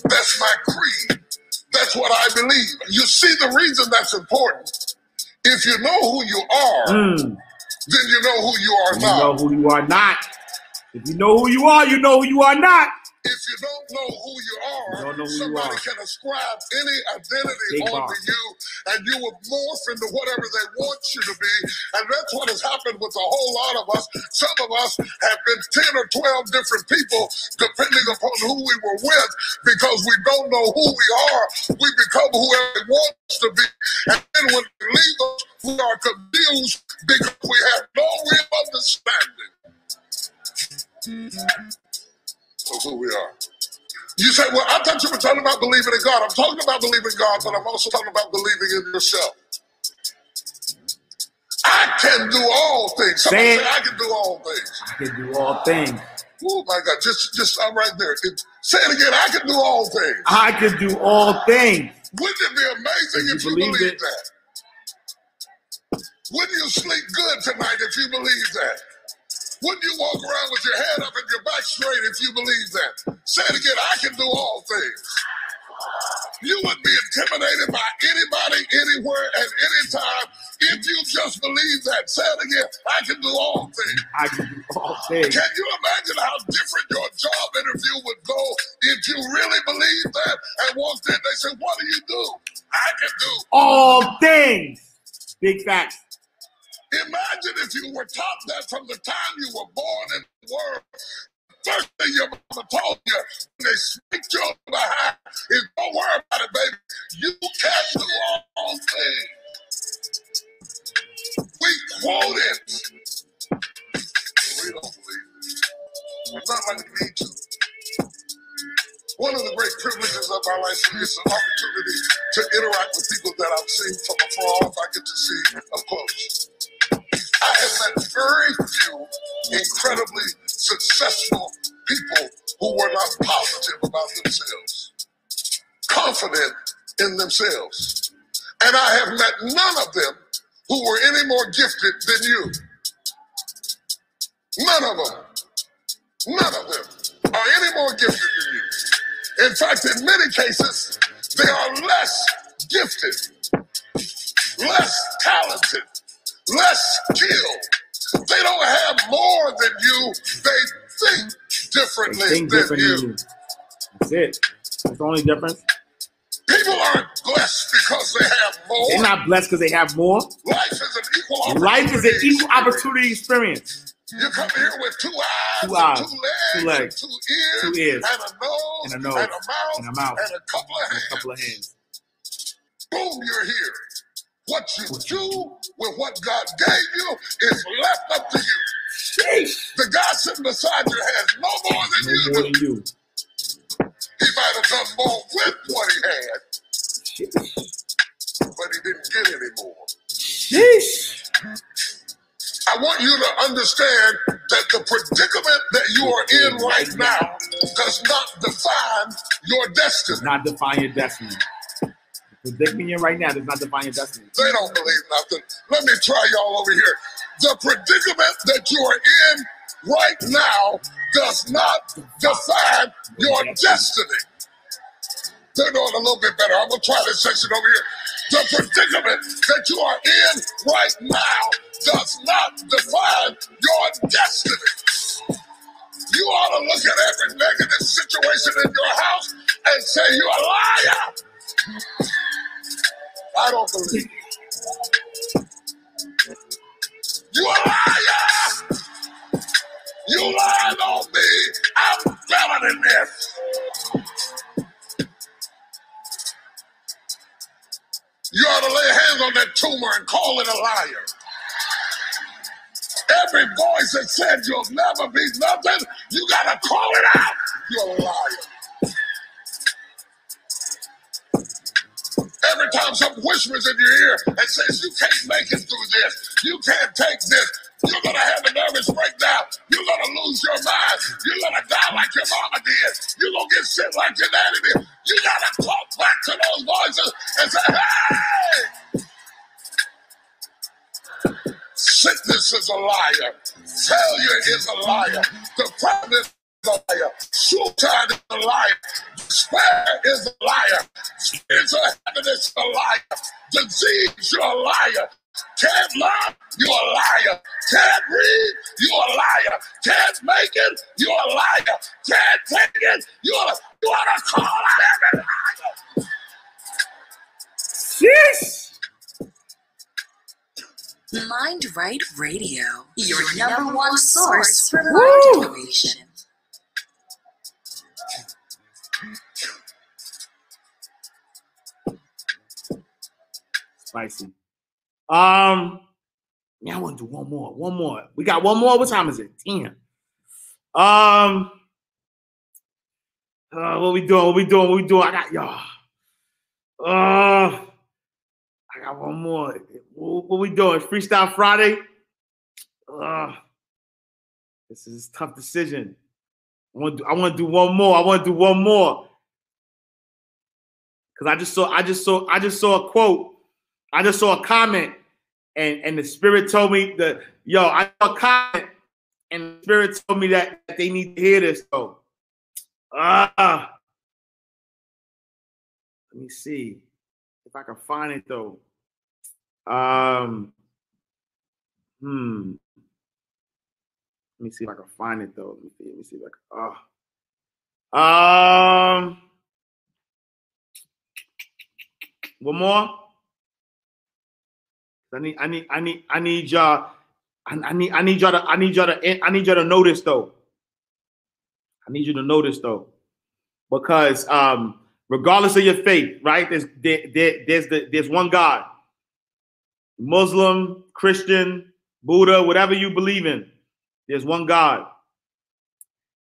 That's my creed. That's what I believe. You see the reason that's important. If you know who you are, Mm. then you know who you are You not. know who you are not. If you know who you are, you know who you are not. If you don't know who you are, who you somebody are. can ascribe any identity Big onto boss. you, and you will morph into whatever they want you to be. And that's what has happened with a whole lot of us. Some of us have been 10 or 12 different people, depending upon who we were with, because we don't know who we are. We become whoever we want us to be. And then when we leave us, we are confused because we have no real understanding of who we are. You say, well, I thought you were talking about believing in God. I'm talking about believing in God, but I'm also talking about believing in yourself. I can do all things. Say say. I can do all things. I can do all things. Oh my God, just just I'm right there. It- say it again. I can do all things. I can do all things. Wouldn't it be amazing If if you you believe believed it. that? Wouldn't you sleep good tonight if you believe that? Wouldn't you walk around with your head up and your back straight if you believe that? Say it again. I can do all things. You wouldn't be intimidated by anybody, anywhere, at any time if you just believe that. Say it again. I can do all things. I can do all things. Can you imagine how different your job interview would go if you really believed that and walked in? They said, What do you do? I can do. All things. Big facts. Imagine if you were taught that from the time you were born in the world. First thing your mama told you when they smacked you on the behind is don't worry about it, baby. You can do all. We quote it. We don't believe it. Not like we need to. One of the great privileges of my life is an opportunity to interact with people that I've seen from afar off. I get to see Think than different you. than you. That's it. That's the only difference. People aren't blessed because they have more. They're not blessed because they have more. Life is an equal opportunity. Life is an equal opportunity experience. You come here with two eyes, Two eyes, two legs, two legs, two ears, two ears, and a nose, and a nose, and a mouth, and a mouth, and a couple of and hands. a couple of hands. Boom, you're here. What you do with what God gave you is left up to you. The guy sitting beside you has no more than No you more do. you. He might have done more with what he had, but he didn't get any more. Sheesh. I want you to understand that the predicament that you are in right now does not define your destiny. Does not define your destiny. The predicament you're in right now does not define your destiny. They don't believe nothing. Let me try y'all over here. The predicament that you are in right now does not define your destiny. Turn on a little bit better. I'm gonna try this section over here. The predicament that you are in right now does not define your destiny. You ought to look at every negative situation in your house and say, You're a liar. I don't believe You a liar! You lied on me! I'm better than this! You ought to lay hands on that tumor and call it a liar. Every voice that said you'll never be nothing, you gotta call it out. You're a liar. Every time something whispers in your ear and says you can't make it through this, you can't take this, you're gonna have a nervous breakdown. You're gonna lose your mind. You're gonna die like your mama did. You're gonna get sick like your daddy did. You gotta talk back to those voices and say, hey! Sickness is a liar. Failure is a liar. the Depression is a liar. Suicide is a liar. Despair is a liar. Spiritual happiness is a liar. Disease, you're a liar. Can't love, you're a liar. Can't read, you're a liar. Can't make it, you're a liar. Can't take it, you're a, you ought to call out every liar. Sheesh. Mind Right Radio, your number one source for Woo! Spicy. Um, yeah, I want to do one more. One more. We got one more. What time is it? Ten. Um, uh, what we doing? What we doing? What we doing? I got y'all. Uh, I got one more. What, what we doing? Freestyle Friday? Ugh. This is a tough decision. I want to I want to do one more. I want to do one more. Cause I just saw I just saw I just saw a quote. I just saw a comment and and the spirit told me that yo, I saw a comment and the spirit told me that, that they need to hear this though. Ah. Let me see if I can find it though. Um hmm. Let me see if I can find it though. Let me see. Let me see if I can. Oh. Um. One more. I need. I need. I need. I need y'all. I, I need. I need y'all to. I need y'all to. I need y'all to notice though. I need you to notice though, because um, regardless of your faith, right? There's there, there, there's the there's one God. Muslim, Christian, Buddha, whatever you believe in. There's one God.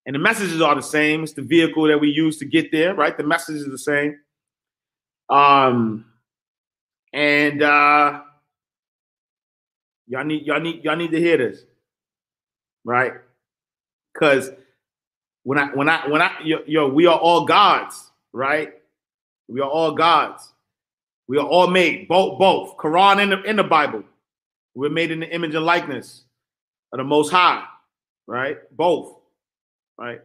And the messages are the same. It's the vehicle that we use to get there, right? The message is the same. Um, and uh y'all need y'all need y'all need to hear this, right? Because when I when I when I yo, yo, we are all gods, right? We are all gods. We are all made both both Quran and the, in the Bible. We're made in the image and likeness of the Most High right? Both, right?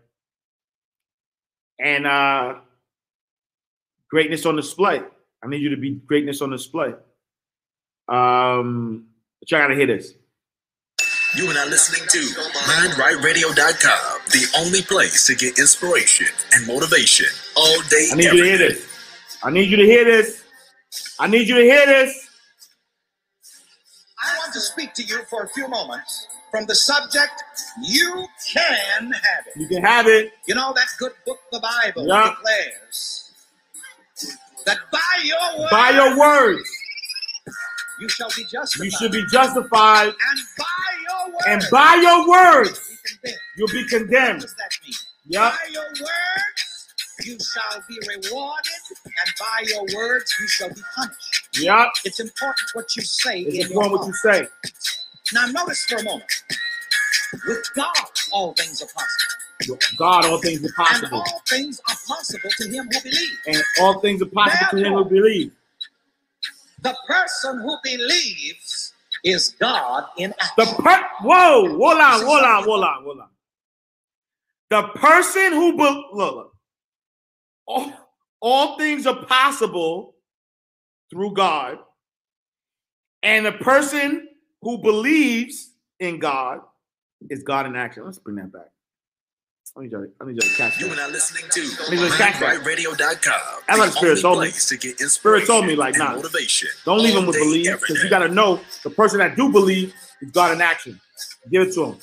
And uh greatness on display. I need you to be greatness on display. Um, but y'all gotta hear this. You are now listening to MindRightRadio.com, the only place to get inspiration and motivation all day. I need you to hear day. this. I need you to hear this. I need you to hear this. I want to speak to you for a few moments from the subject, You Can Have It. You can have it. You know, that good book, the Bible, Yeah. declares that by your word, By your words, you shall be justified. you should be justified, And by your word, and by your words, you'll be condemned. What does that mean? Yep. By your words, you shall be rewarded, and by your words, you shall be punished. Yep. It's important what you say It's important what you say. Now, notice for a moment. With God, all things are possible. God, all things are possible. And possible. all things are possible to him who believes. And all things are possible to him who believes. The person who believes is God in action. The per- whoa, hold on, hold on, hold on, hold on. The person who be- look, look, all, all things are possible through God, and the person who believes in God is God in action. Let's bring that back. I need y'all, I need y'all to catch You are that. now listening to Let me just catch that. MindRightRadio.com, That's what the Spirit the told me. place to get Spirit told me like, and nah, motivation don't leave all him with day, believe because you got to know the person that do believe is God in action. Give it to him.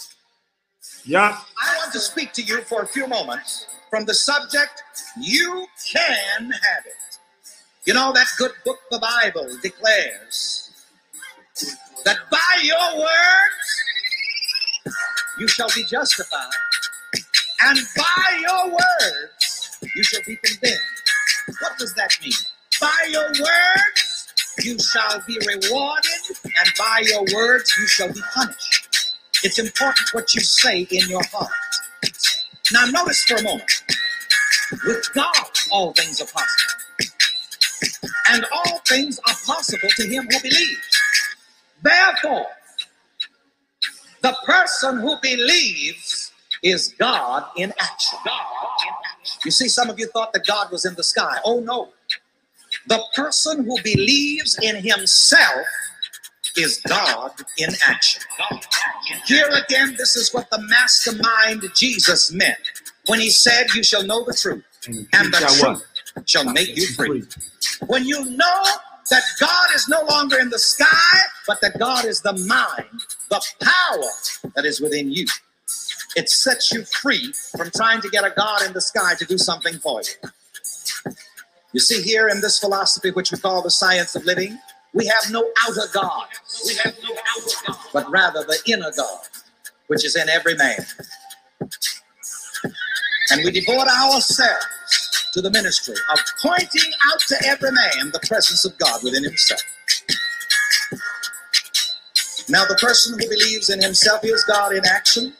Yeah. I want to speak to you for a few moments from the subject, You Can Have It. You know, that good book, the Bible, declares that by your words you shall be justified, and by your words you shall be condemned. What does that mean? By your words you shall be rewarded, and by your words you shall be punished. It's important what you say in your heart. Now, notice for a moment. With God, all things are possible. And all things are possible to him who believes. Therefore, the person who believes is God in action. You see, some of you thought that God was in the sky. Oh, no. The person who believes in himself is God in action. Here again, this is what the mastermind Jesus meant when he said, You shall know the truth, and the truth shall make you free. When you know that God is no longer in the sky, but that God is the mind, the power that is within you. It sets you free from trying to get a God in the sky to do something for you. You see, here in this philosophy, which we call the science of living, we have no outer God. We have no outer God, but rather the inner God, which is in every man. And we devote ourselves to the ministry of pointing out to every man the presence of God within himself. Now, the person who believes in himself is God in action,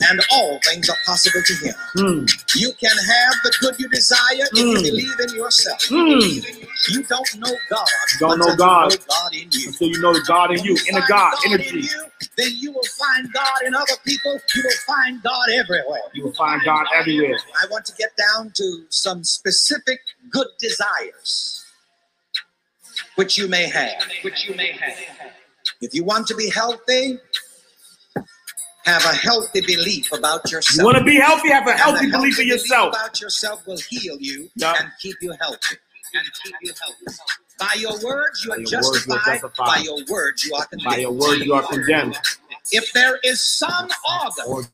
and all things are possible to him. Hmm. You can have the good you desire if you Mm. believe in yourself. Mm. You don't know God. You don't know God. You know God in you. Until you know the God in you, When inner find God, in energy. you, then you will find God in other people. You will find God everywhere. You will find God everywhere. I want to get down to some specific good desires which you may have. Which you may have. If you want to be healthy, have a healthy belief about yourself. You want to be healthy? Have a And healthy belief in yourself. about yourself will heal you Yup. and keep you healthy. And keep you healthy. By your words, you By are words, justified. justified. By your words, you are condemned. By your word, you are condemned. If there is some organ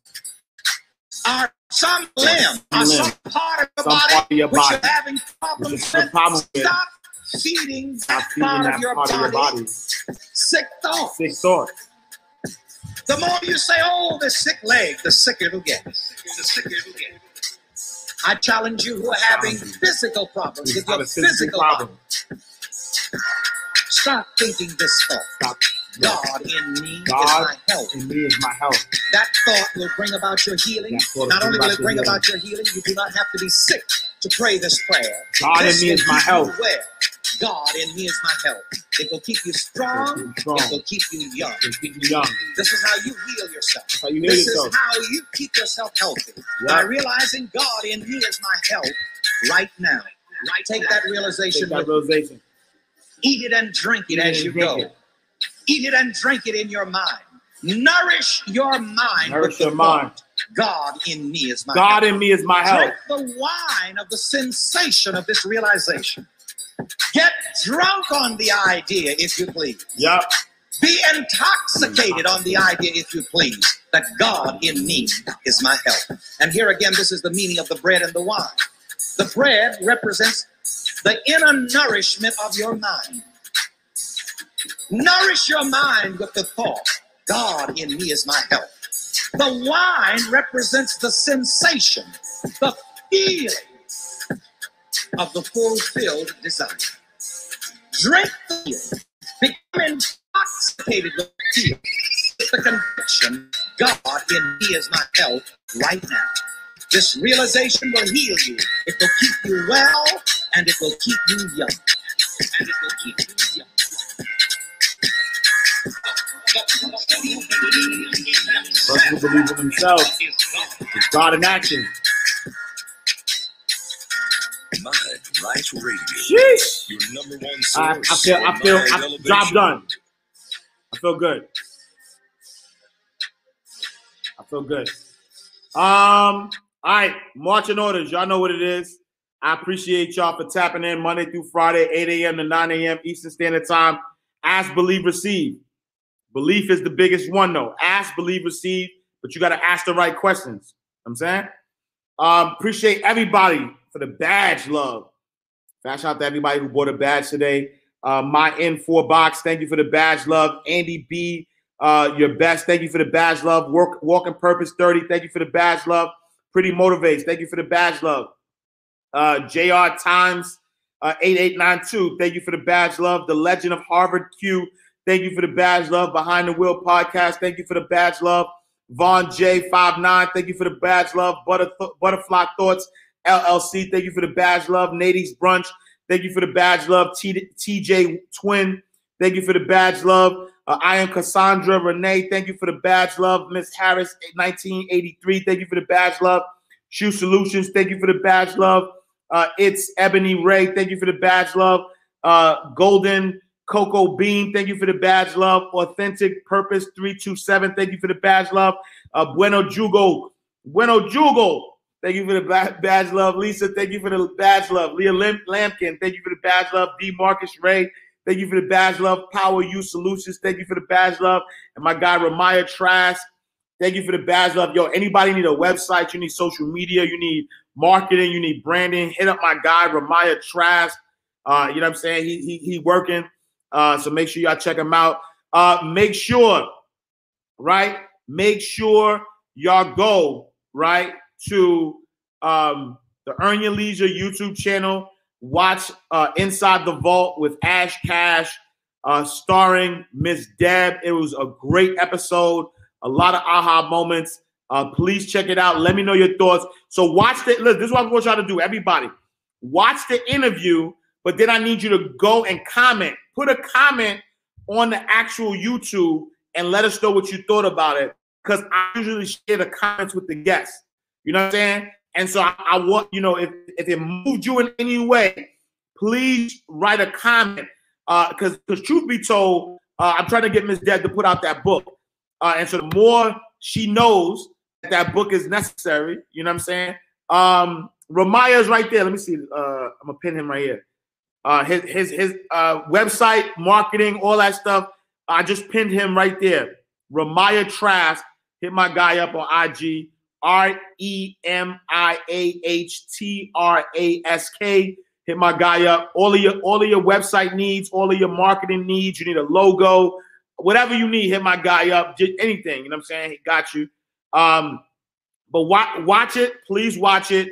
Or some limb or some part of your some body part of your which body you're having problems with, problem with, stop feeding stop that feeding part that of your part of your body body. sick thoughts. Sick thoughts. The more you say, oh, the sick leg, the sicker it'll get. The sicker it'll get. I challenge you who are having physical problems You with have your a physical problem. Stop thinking this thought. Stop. God in me is God my health. in me is my health. That thought will bring about your healing. That thought will Not only will it bring about your healing, you do not have to be sick to pray this prayer. God in me is my keep you health. well. God in me is my help. It will keep you strong. Strong. It will keep you young. Keep you young. This is how you heal yourself. How you heal this yourself. is how you keep yourself healthy. Yeah. By realizing God in me is my help right now. Right, take that realization. Take that realization. Eat it and drink it Eat as you go. it. Eat it and drink it in your mind. Nourish your mind. Nourish your mind. thought, God in me is my God health. in me is my health. Drink the wine of the sensation of this realization. Get drunk on the idea, if you please. Yep. Be intoxicated on the idea, if you please, that God in me is my help. And here again, this is the meaning of the bread and the wine. The bread represents the inner nourishment of your mind. Nourish your mind with the thought, God in me is my help. The wine represents the sensation, the feeling of the fulfilled desire. Drink the feeling, become intoxicated with the feeling, with the conviction, God in me is my health right now. This realization will heal you. It will keep you well, and it will keep you young. And it will keep you young. Who believes in himself is God in action. Mind Right Radio. Sheesh. Your number one I, source. I feel, I feel, I, elevation. job done. I feel good. I feel good. Um, all right, marching orders. Y'all know what it is. I appreciate y'all for tapping in Monday through Friday, 8 a.m. to 9 a.m. Eastern Standard Time. Ask, believe, receive. Belief is the biggest one, though. Ask, believe, receive, but you got to ask the right questions. You know I'm saying? Um, appreciate everybody for the badge love. Shout out to everybody who bought a badge today. Uh, my N4 box, thank you for the badge love. Andy B, uh, your best, thank you for the badge love. Work, Walking Purpose 30, thank you for the badge love. Pretty Motivates, thank you for the badge love. Uh, JR Times uh, 8892, thank you for the badge love. The Legend of Harvard Q, thank you for the badge love. Behind the Wheel Podcast, thank you for the badge love. Vaughn J59, thank you for the badge love. Butter, Butterfly Thoughts LLC, thank you for the badge love. Natives Brunch, thank you for the badge love. T- TJ Twin, thank you for the badge love. Uh, I am Cassandra Renee, thank you for the badge love. Miss Harris 1983, thank you for the badge love. Shoe Solutions, thank you for the badge love. Uh, it's Ebony Ray, thank you for the badge love. Uh, Golden Cocoa Bean, thank you for the badge love. Authentic Purpose 327, thank you for the badge love. Uh, bueno Jugo, Bueno Jugo, thank you for the badge love. Lisa, thank you for the badge love. Leah Lampkin, thank you for the badge love. D. Marcus Ray, thank you for the badge love. Power U Solutions, thank you for the badge love. And my guy Remiah Trask, thank you for the badge love. Yo, anybody need a website, you need social media, you need marketing, you need branding, hit up my guy Remiah Trask. Uh, you know what I'm saying? He he, he working. Uh, so make sure y'all check him out. Uh, make sure, right? Make sure y'all go right to um, the Earn Your Leisure YouTube channel. Watch uh, Inside the Vault with Ash Cash. uh, starring Miss Deb. It was a great episode, a lot of aha moments. Uh, please check it out. Let me know your thoughts. So watch the. Look, this is what I want y'all to do. Everybody, watch the interview, but then I need you to go and comment. Put a comment on the actual YouTube and let us know what you thought about it. Because I usually share the comments with the guests. You know what I'm saying? And so I, I want, you know, if, if it moved you in any way, please write a comment. Because uh, because truth be told, uh, I'm trying to get Miss Deb to put out that book. Uh, and so the more she knows that that book is necessary, you know what I'm saying? Um, Remiah is right there. Let me see. Uh, I'm gonna pin him right here. Uh, his his his uh, website, marketing, all that stuff. I just pinned him right there. Remiah Trask. Hit my guy up on IG. R E M I A H T R A S K. Hit my guy up. All of your all of your website needs, all of your marketing needs. You need a logo, whatever you need. Hit my guy up. Just anything. You know what I'm saying? He got you. Um, but watch watch it. Please watch it.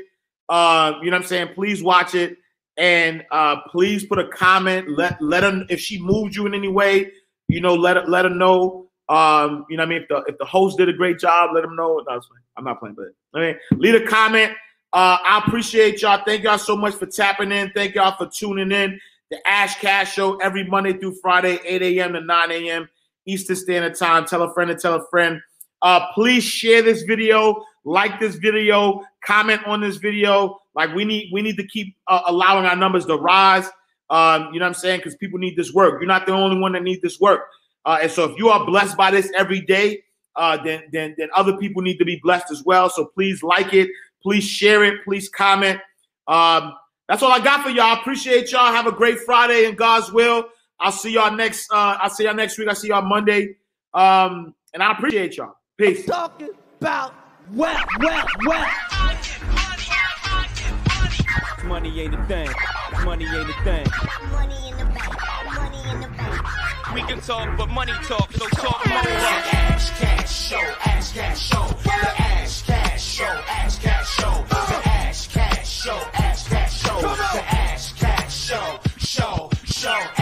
Uh, you know what I'm saying? Please watch it. And uh, please put a comment. Let let her if she moved you in any way, you know, let let her know. Um, you know what I mean? If the if the host did a great job, let them know. No, I'm not playing, but I mean, leave a comment. Uh, I appreciate y'all. Thank y'all so much for tapping in. Thank y'all for tuning in. The Ash Cash Show every Monday through Friday, 8 a.m. to 9 a.m. Eastern Standard Time. Tell a friend tell a friend. Uh, please share this video, like this video, comment on this video. Like we need, we need to keep uh, allowing our numbers to rise. Um, you know what I'm saying? Because people need this work. You're not the only one that need this work. Uh, and so if you are blessed by this every day, uh, then then then other people need to be blessed as well. So please like it, please share it, please comment. Um, that's all I got for y'all. I appreciate y'all. Have a great Friday in God's will. I'll see y'all next. Uh, I'll see y'all next week. I'll see y'all Monday. Um, and I appreciate y'all. Peace. Talking about well, well, well. Money ain't a thing. Money ain't a thing. Money in the bank. We can talk, but money talk, so talk more. Ash Cash Show, Ash Cash Show, the Ash Cash Show, Ash Cash Show, the Ash Cash Show, Ash Cash Show, the Ash Cash Show, show, show.